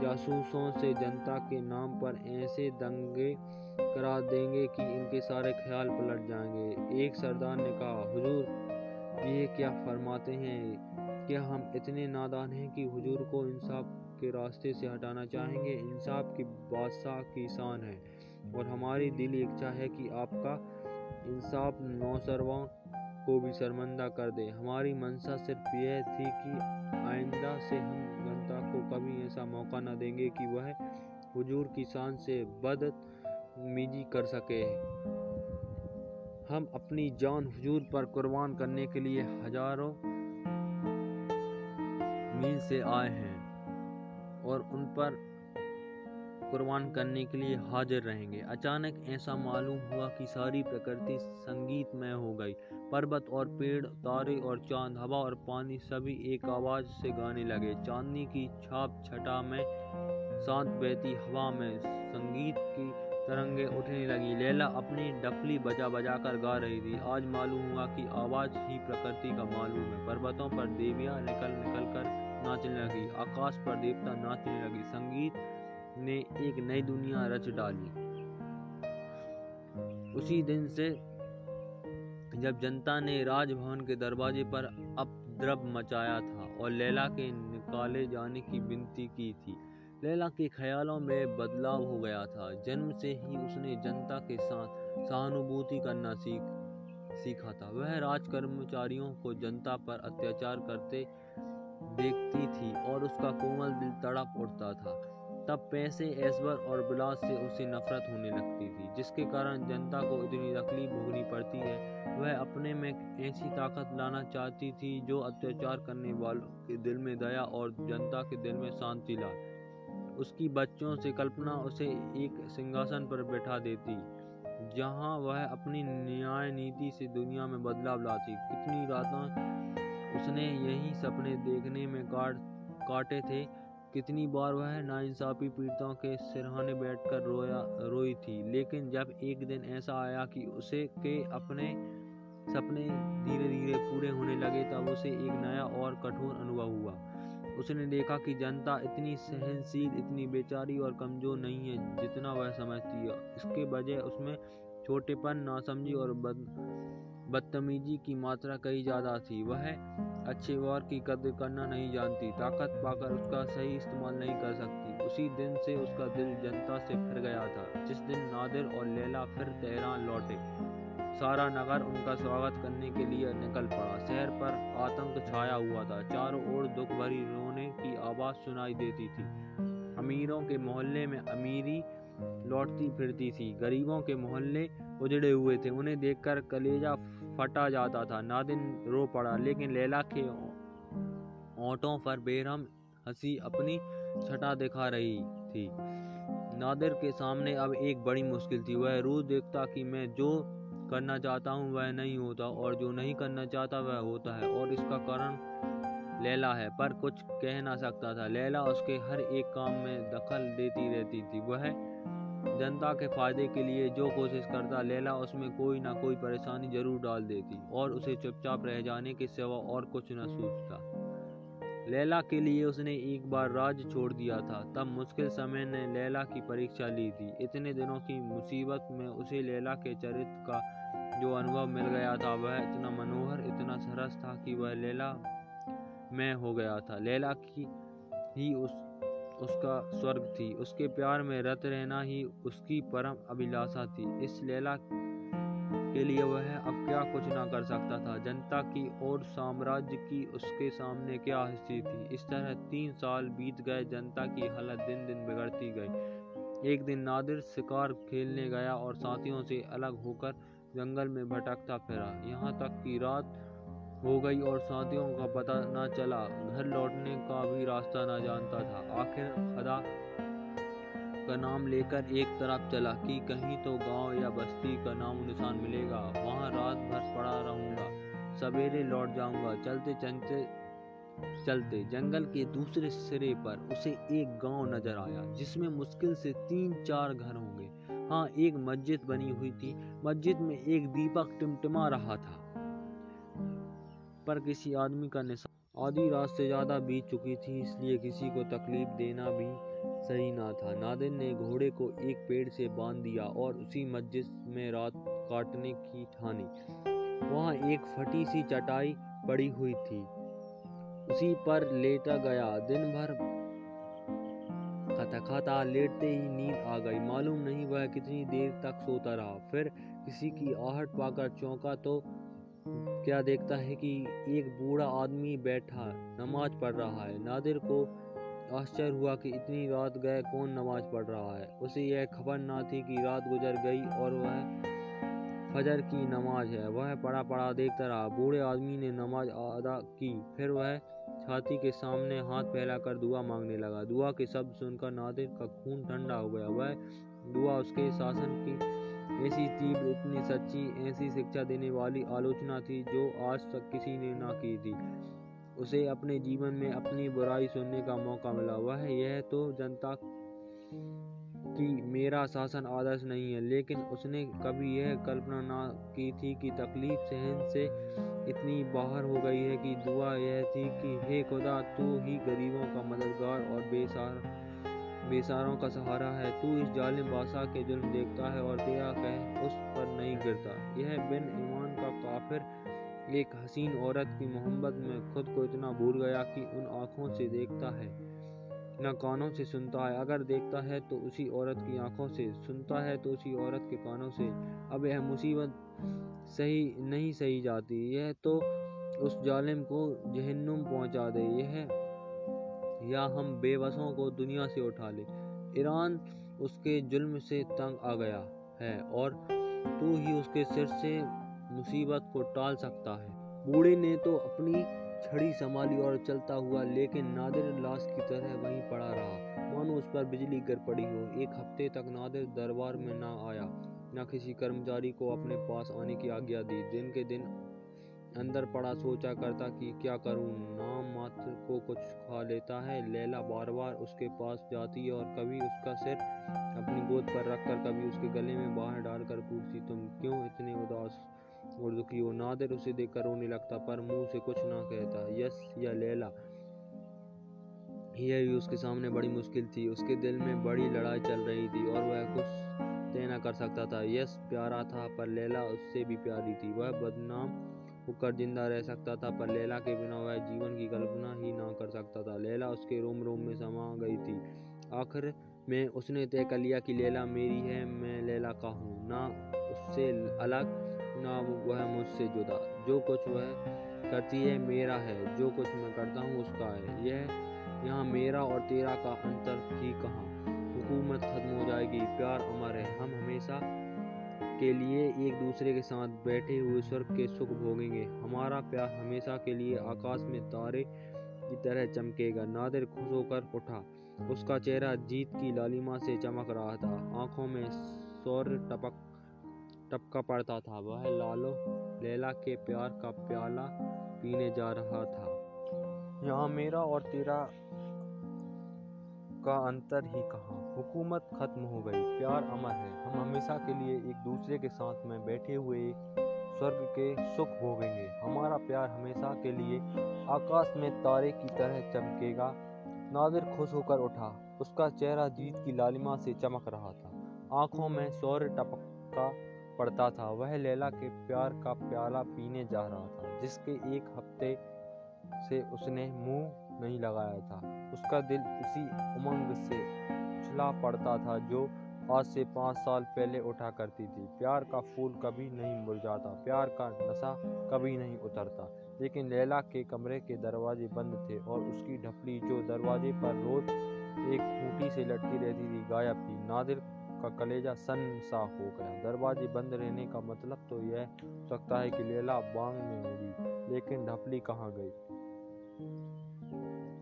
Speaker 2: जासूसों से जनता के नाम पर ऐसे दंगे करा देंगे कि इनके सारे ख्याल पलट जाएँगे। एक सरदार ने कहा, हुजूर, ये क्या फरमाते हैं? क्या हम इतने नादान हैं कि हुजूर को इंसाफ के रास्ते से हटाना चाहेंगे? इंसाफ की बादशाह की शान है और हमारी दिली इच्छा है कि आपका इंसाफ नौसरवा को भी शर्मंदा कर दे। हमारी मंशा सिर्फ़ यह थी कि आइंदा से हम जनता को कभी ऐसा मौका न देंगे कि वह हुजूर की शान से बद मीजी कर सके। हम अपनी जान हुजूर पर कुर्बान करने के लिए हज़ारों मील से आए हैं और उन पर कुर्बान करने के लिए हाजिर रहेंगे। अचानक ऐसा मालूम हुआ कि सारी प्रकृति संगीतमय हो गई। पर्वत और पेड़, तारे और चाँद, हवा और पानी सभी एक आवाज़ से गाने लगे। चांदनी की छाप छटा में शांत बहती हवा में संगीत की तरंगे उठने लगी। लैला अपनी डफली बजा बजा कर गा रही थी। आज मालूम हुआ कि आवाज़ ही प्रकृति का मालूम है। पर्वतों पर देवियाँ निकल निकल कर नाचने लगी। आकाश पर देवता नाचने लगी। संगीत ने एक नई दुनिया रच डाली। उसी दिन से जब जनता ने राजभवन के दरवाजे पर अपद्रव मचाया था और लैला के निकाले जाने की विनती की थी लैला के ख्यालों में बदलाव हो गया था। जन्म से ही उसने जनता के साथ सहानुभूति करना सीख, सीखा था। वह राज कर्मचारियों को जनता पर अत्याचार करते देखती थी और उसका कोमल दिल तड़प उठता था। तब पैसे ऐश्वर और बिलास से उसे नफरत होने लगती थी, जिसके कारण जनता को इतनी तकलीफ़ भोगनी पड़ती है। वह अपने में ऐसी ताकत लाना चाहती थी जो अत्याचार करने वालों के दिल में दया और जनता के दिल में शांति लाए उसकी बच्चों से कल्पना उसे एक सिंहासन पर बैठा देती, जहाँ वह अपनी न्याय नीति से दुनिया में बदलाव लाती। कितनी रातों उसने यही सपने देखने में काट, काटे थे। कितनी बार वह नाइंसाफ़ी पीड़ितों के सिरहाने बैठकर रोया, रोई थी। लेकिन जब एक दिन ऐसा आया कि उसे के अपने सपने धीरे धीरे पूरे होने लगे, तब उसे एक नया और कठोर अनुभव हुआ। उसने देखा कि जनता इतनी सहनशील, इतनी बेचारी और कमज़ोर नहीं है जितना वह समझती है। इसके बजाय उसमें छोटेपन, नासमझी और बद, बदतमीजी की मात्रा कई ज़्यादा थी। वह अच्छे वार की कदर करना नहीं जानती, ताकत पाकर उसका सही इस्तेमाल नहीं कर सकती। उसी दिन से उसका दिल जनता से फिर गया था, जिस दिन नादिर और लैला फिर तेहरान लौटे। सारा नगर उनका स्वागत करने के लिए निकल पड़ा। शहर पर आतंक छाया हुआ था। चारों ओर दुख भरी रोने की आवाज़ सुनाई देती थी। अमीरों के मोहल्ले में अमीरी लौटती फिरती थी। गरीबों के मोहल्ले उजड़े हुए थे। उन्हें देखकर कलेजा फटा जाता था। नादिन रो पड़ा, लेकिन लैला के ओंठों पर बेरहम हँसी अपनी छटा दिखा रही थी। नादिर के सामने अब एक बड़ी मुश्किल थी। वह रोज देखता कि मैं जो करना चाहता हूँ वह नहीं होता और जो नहीं करना चाहता वह होता है और इसका कारण लैला है, पर कुछ कह ना सकता था। लैला उसके हर एक काम में दखल देती रहती थी। वह जनता के फ़ायदे के लिए जो कोशिश करता, लैला उसमें कोई ना कोई परेशानी ज़रूर डाल देती और उसे चुपचाप रह जाने के सिवा और कुछ न सोचता। लैला के लिए उसने एक बार राज छोड़ दिया था। तब मुश्किल समय ने लैला की परीक्षा ली थी। इतने दिनों की मुसीबत में उसे लैला के चरित्र का जो अनुभव मिल गया था वह इतना मनोहर, इतना सरस था कि वह लैला में हो गया था। लैला की ही उस, उसका स्वर्ग थी। उसके प्यार में रत रहना ही उसकी परम अभिलाषा थी। इस लैला के लिए वह अब क्या कुछ ना कर सकता था। जनता की और साम्राज्य की उसके सामने क्या हस्ती थी? इस तरह तीन साल बीत गए, जनता की हालत दिन दिन बिगड़ती गई। एक दिन नादिर शिकार खेलने गया और साथियों से अलग होकर जंगल में भटकता फिरा। यहाँ तक कि रात हो गई और साथियों का पता न चला। घर लौटने का भी रास्ता न जानता था। आखिर खुदा का नाम लेकर एक तरफ़ चला कि कहीं तो गाँव या बस्ती का नाम निशान मिलेगा। वहाँ रात भर पड़ा रहूँगा। सवेरे लौट जाऊँगा। चलते चलते चलते जंगल के दूसरे सिरे पर उसे एक गाँव नज़र आया, जिसमें मुश्किल से तीन चार घर होंगे। हाँ एक मस्जिद बनी हुई थी। मस्जिद में एक दीपक टिमटिमा रहा था। पर किसी आदमी का निशान आधी रात से ज़्यादा बीत चुकी थी, इसलिए किसी को तकलीफ़ देना भी सही ना था। नादिर ने घोड़े को एक पेड़ से बाँध दिया और उसी मस्जिद में रात काटने की ठानी। वहाँ एक फटी सी चटाई पड़ी हुई थी। उसी पर लेटा गया। दिन भर खाता खाता लेटते ही नींद आ गई। मालूम नहीं वह कितनी देर तक सोता रहा। फिर किसी की आहट पाकर चौंका तो क्या देखता है कि एक बूढ़ा आदमी बैठा नमाज़ पढ़ रहा है। नादिर को आश्चर्य हुआ कि इतनी रात गए कौन नमाज़ पढ़ रहा है। उसे यह खबर ना थी कि रात गुजर गई और वह फजर की नमाज़ है। वह पड़ा पड़ा देखता रहा। बूढ़े आदमी ने नमाज़ अदा की। फिर वह छाती के सामने हाथ फैलाकर दुआ मांगने लगा। दुआ के शब्द सुनकर नादिर का खून ठंडा हो गया। वह दुआ उसके शासन की ऐसी तीव्र, इतनी सच्ची, ऐसी शिक्षा देने वाली आलोचना थी जो आज तक किसी ने ना की थी। उसे अपने जीवन में अपनी बुराई सुनने का मौका मिला। वह यह तो जनता कि मेरा शासन आदर्श नहीं है, लेकिन उसने कभी यह कल्पना ना की थी कि तकलीफ़ सहन से इतनी बाहर हो गई है कि दुआ यह थी कि, हे खुदा, तू ही गरीबों का मददगार और बेसार, बेसारों का सहारा है। तू इस जालिम बादशाह के जुल्म देखता है और तेरा कह उस पर नहीं गिरता। यह बिन ईमान का काफिर, एक हसीन औरत की मोहब्बत में खुद को इतना भूल गया कि उन आँखों से देखता है। न कानों से सुनता है। अगर देखता है तो उसी औरत की आँखों से सुनता है तो उसी औरत के कानों से। अब यह मुसीबत सही नहीं सही जाती। यह तो उस जालिम को जहन्नुम पहुँचा दे। यह या हम बेबसों को दुनिया से उठा ले। ईरान उसके जुल्म से तंग आ गया है और तू ही उसके सिर से मुसीबत को टाल सकता है। बूढ़े ने तो अपनी छड़ी संभाली और चलता हुआ, लेकिन नादिर लाश की तरह वहीं पड़ा रहा। मानो उस पर बिजली गिर पड़ी हो। एक हफ़्ते तक नादिर दरबार में न आया, न किसी कर्मचारी को अपने पास आने की आज्ञा दी। दिन के दिन अंदर पड़ा, सोचा करता कि क्या करूँ? नाम मात्र को कुछ खा लेता है। लैला बार बार उसके पास जाती है और कभी उसका सिर अपनी गोद पर रखकर, कभी उसके गले में बाहर डालकर पूछती, तुम क्यों इतने उदास और दुखी हो। नादिर उसे देखकर रोने लगता, पर मुँह से कुछ ना कहता, यस या लैला। यह भी उसके सामने बड़ी मुश्किल थी। उसके दिल में बड़ी लड़ाई चल रही थी और वह कुछ तय न कर सकता था। यस, प्यारा था, पर लैला उससे भी प्यारी थी। वह बदनाम होकर ज़िंदा रह सकता था, पर लैला के बिना वह जीवन की कल्पना ही ना कर सकता था। लैला उसके रोम रोम में समा गई थी। आखिर में उसने तय कर लिया कि लैला मेरी है, मैं लैला का हूँ। ना उससे अलग ना वह मुझसे जुदा। जो कुछ वह करती है, मेरा है। जो कुछ मैं करता हूँ, उसका है। यह यहाँ मेरा और तेरा का अंतर ही कहाँ? हुकूमत खत्म हो जाएगी। प्यार अमर है। हम हमेशा के लिए एक दूसरे के साथ बैठे हुए स्वर्ग के सुख भोगेंगे। हमारा प्यार हमेशा के लिए आकाश में तारे की तरह चमकेगा। नादिर खुश होकर उठा। उसका चेहरा जीत की लालिमा से चमक रहा था। आँखों में सौर टपक टपका पड़ता था वह लालो लैला के प्यार का प्याला पीने जा रहा था। यहाँ मेरा और तेरा का अंतर ही कहाँ? हुकूमत खत्म हो गई। प्यार अमर है। हम हमेशा के लिए एक दूसरे के साथ में बैठे हुए स्वर्ग के सुख भोगेंगे। हमारा प्यार हमेशा के लिए आकाश में तारे की तरह चमकेगा। नादिर खुश होकर उठा। उसका चेहरा जीत की लालिमा से चमक रहा था। आँखों में सौर टपका पड़ता था। वह लैला के प्यार का प्याला पीने जा रहा था, जिसके एक हफ़्ते से उसने मुँह नहीं लगाया था। उसका दिल उसी उमंग से उछला पड़ता था, जो आज से पाँच साल पहले उठा करती थी। प्यार का फूल कभी नहीं मुरझाता, प्यार का नशा कभी नहीं उतरता। लेकिन लैला के कमरे के दरवाजे बंद थे और उसकी ढपली, जो दरवाजे पर रोज एक खूंटी से लटकी रहती थी, गायब थी। नादिर का कलेजा सन सा हो। गया दरवाजे बंद रहने का मतलब तो यह सकता है कि लैला बांग में होगी, लेकिन ढपली कहाँ गई?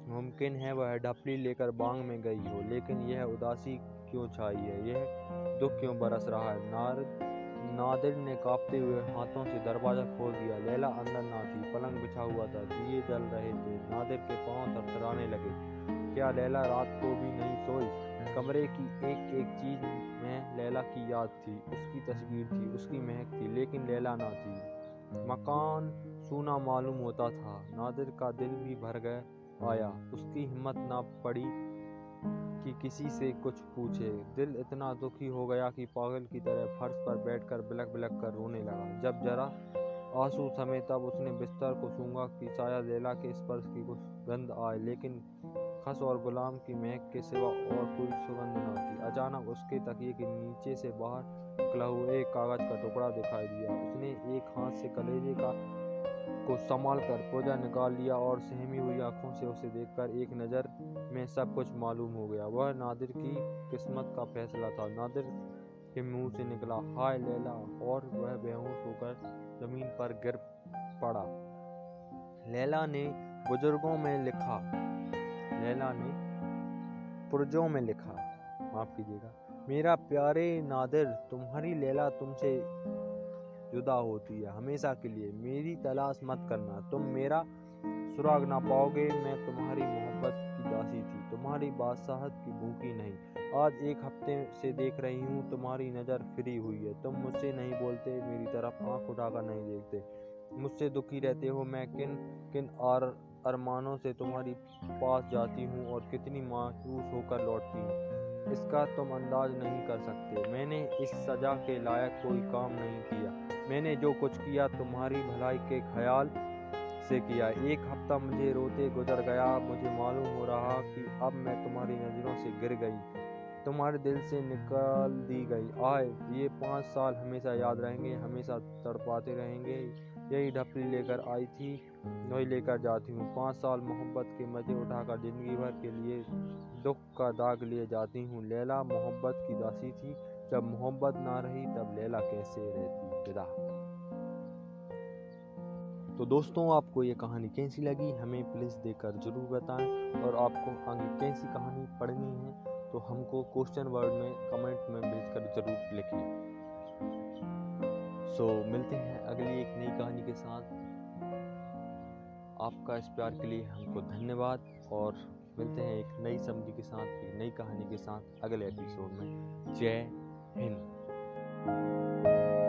Speaker 2: मुमकिन है वह ढपली लेकर बांग में गई हो, लेकिन यह उदासी क्यों छाई है? यह दुख क्यों बरस रहा है? नार, नादिर ने कांपते हुए हाथों से दरवाज़ा खोल दिया। लैला अंदर ना थी, पलंग बिछा हुआ था, दिए जल रहे थे। नादिर के पाँव थरथराने लगे। क्या लैला रात को भी नहीं सोई? कमरे की एक एक चीज़ में लैला की याद थी, उसकी तस्वीर थी, उसकी महक थी, लेकिन लैला ना थी। मकान सूना मालूम होता था, नादिर का दिल भी भर गया आया। उसकी हिम्मत ना पड़ी कि किसी से कुछ पूछे। दिल इतना दुखी हो गया कि पागल की तरह फर्श पर बैठकर बिलक बिलक कर रोने लगा। जब जरा आँसू थमे तब उसने बिस्तर को सूँगा कि शायद लैला के स्पर्श की कुछ गंध आए, लेकिन खस और गुलाम की महक के सिवा और कोई सुगंध न थी अचानक उसके तकिए के नीचे से बाहर निकला हुआ एक कागज़ का टुकड़ा दिखाई दिया। उसने एक हाथ से कलेजे का को संभाल कर पूजा निकाल लिया और सहमी हुई आँखों से उसे देखकर एक नज़र में सब कुछ मालूम हो गया। वह नादिर की किस्मत का फैसला था। नादिर के मुँह से निकला। हाय लैला! और वह बेहोश होकर ज़मीन पर गिर पड़ा। लैला ने बुज़ुर्गों में लिखा लैला ने पुरजों में लिखा, माफ़ कीजिएगा, मेरा प्यारे नादिर, तुम्हारी लैला तुमसे जुदा होती है, हमेशा के लिए मेरी तलाश मत करना, तुम मेरा सुराग ना पाओगे, मैं तुम्हारी मोहब्बत की दासी थी, तुम्हारी बादशाहत की भूखी नहीं, आज एक हफ़्ते से देख रही हूँ, तुम्हारी नज़र फिरी हुई है, तुम मुझसे नहीं बोलते, मेरी तरफ़ आँख उठाकर नहीं देखते, मुझसे दुखी रहते हो, मैं किन किन और अरमानों से तुम्हारी पास जाती हूँ और कितनी मायूस होकर लौटती हूँ। इसका तुम अंदाज नहीं कर सकते। मैंने इस सज़ा के लायक कोई काम नहीं किया। मैंने जो कुछ किया, तुम्हारी भलाई के ख्याल से किया। एक हफ़्ता मुझे रोते गुजर गया। मुझे मालूम हो रहा कि अब मैं तुम्हारी नज़रों से गिर गई। तुम्हारे दिल से निकाल दी गई। आए, ये पाँच साल हमेशा याद रहेंगे, हमेशा तड़पाते रहेंगे। यही ढपली लेकर आई थी। वही लेकर जाती हूँ। पाँच साल मोहब्बत के मज़े उठाकर ज़िंदगी भर के लिए दुख का दाग लिए जाती हूँ। लैला मोहब्बत की दासी थी। जब मोहब्बत ना रही तब लैला कैसे रहती? विदा। तो दोस्तों आपको ये कहानी कैसी लगी? हमें प्लीज़ देकर ज़रूर बताएँ। और आपको आगे कैसी कहानी पढ़नी है तो हमको क्वेश्चन वर्ड में कमेंट में भेजकर ज़रूर लिखें। सो so, मिलते हैं अगली एक नई कहानी के साथ। आपका इस प्यार के लिए हमको धन्यवाद और मिलते हैं एक नई समझी के साथ, एक नई कहानी के साथ अगले एपिसोड में। जय हिंद।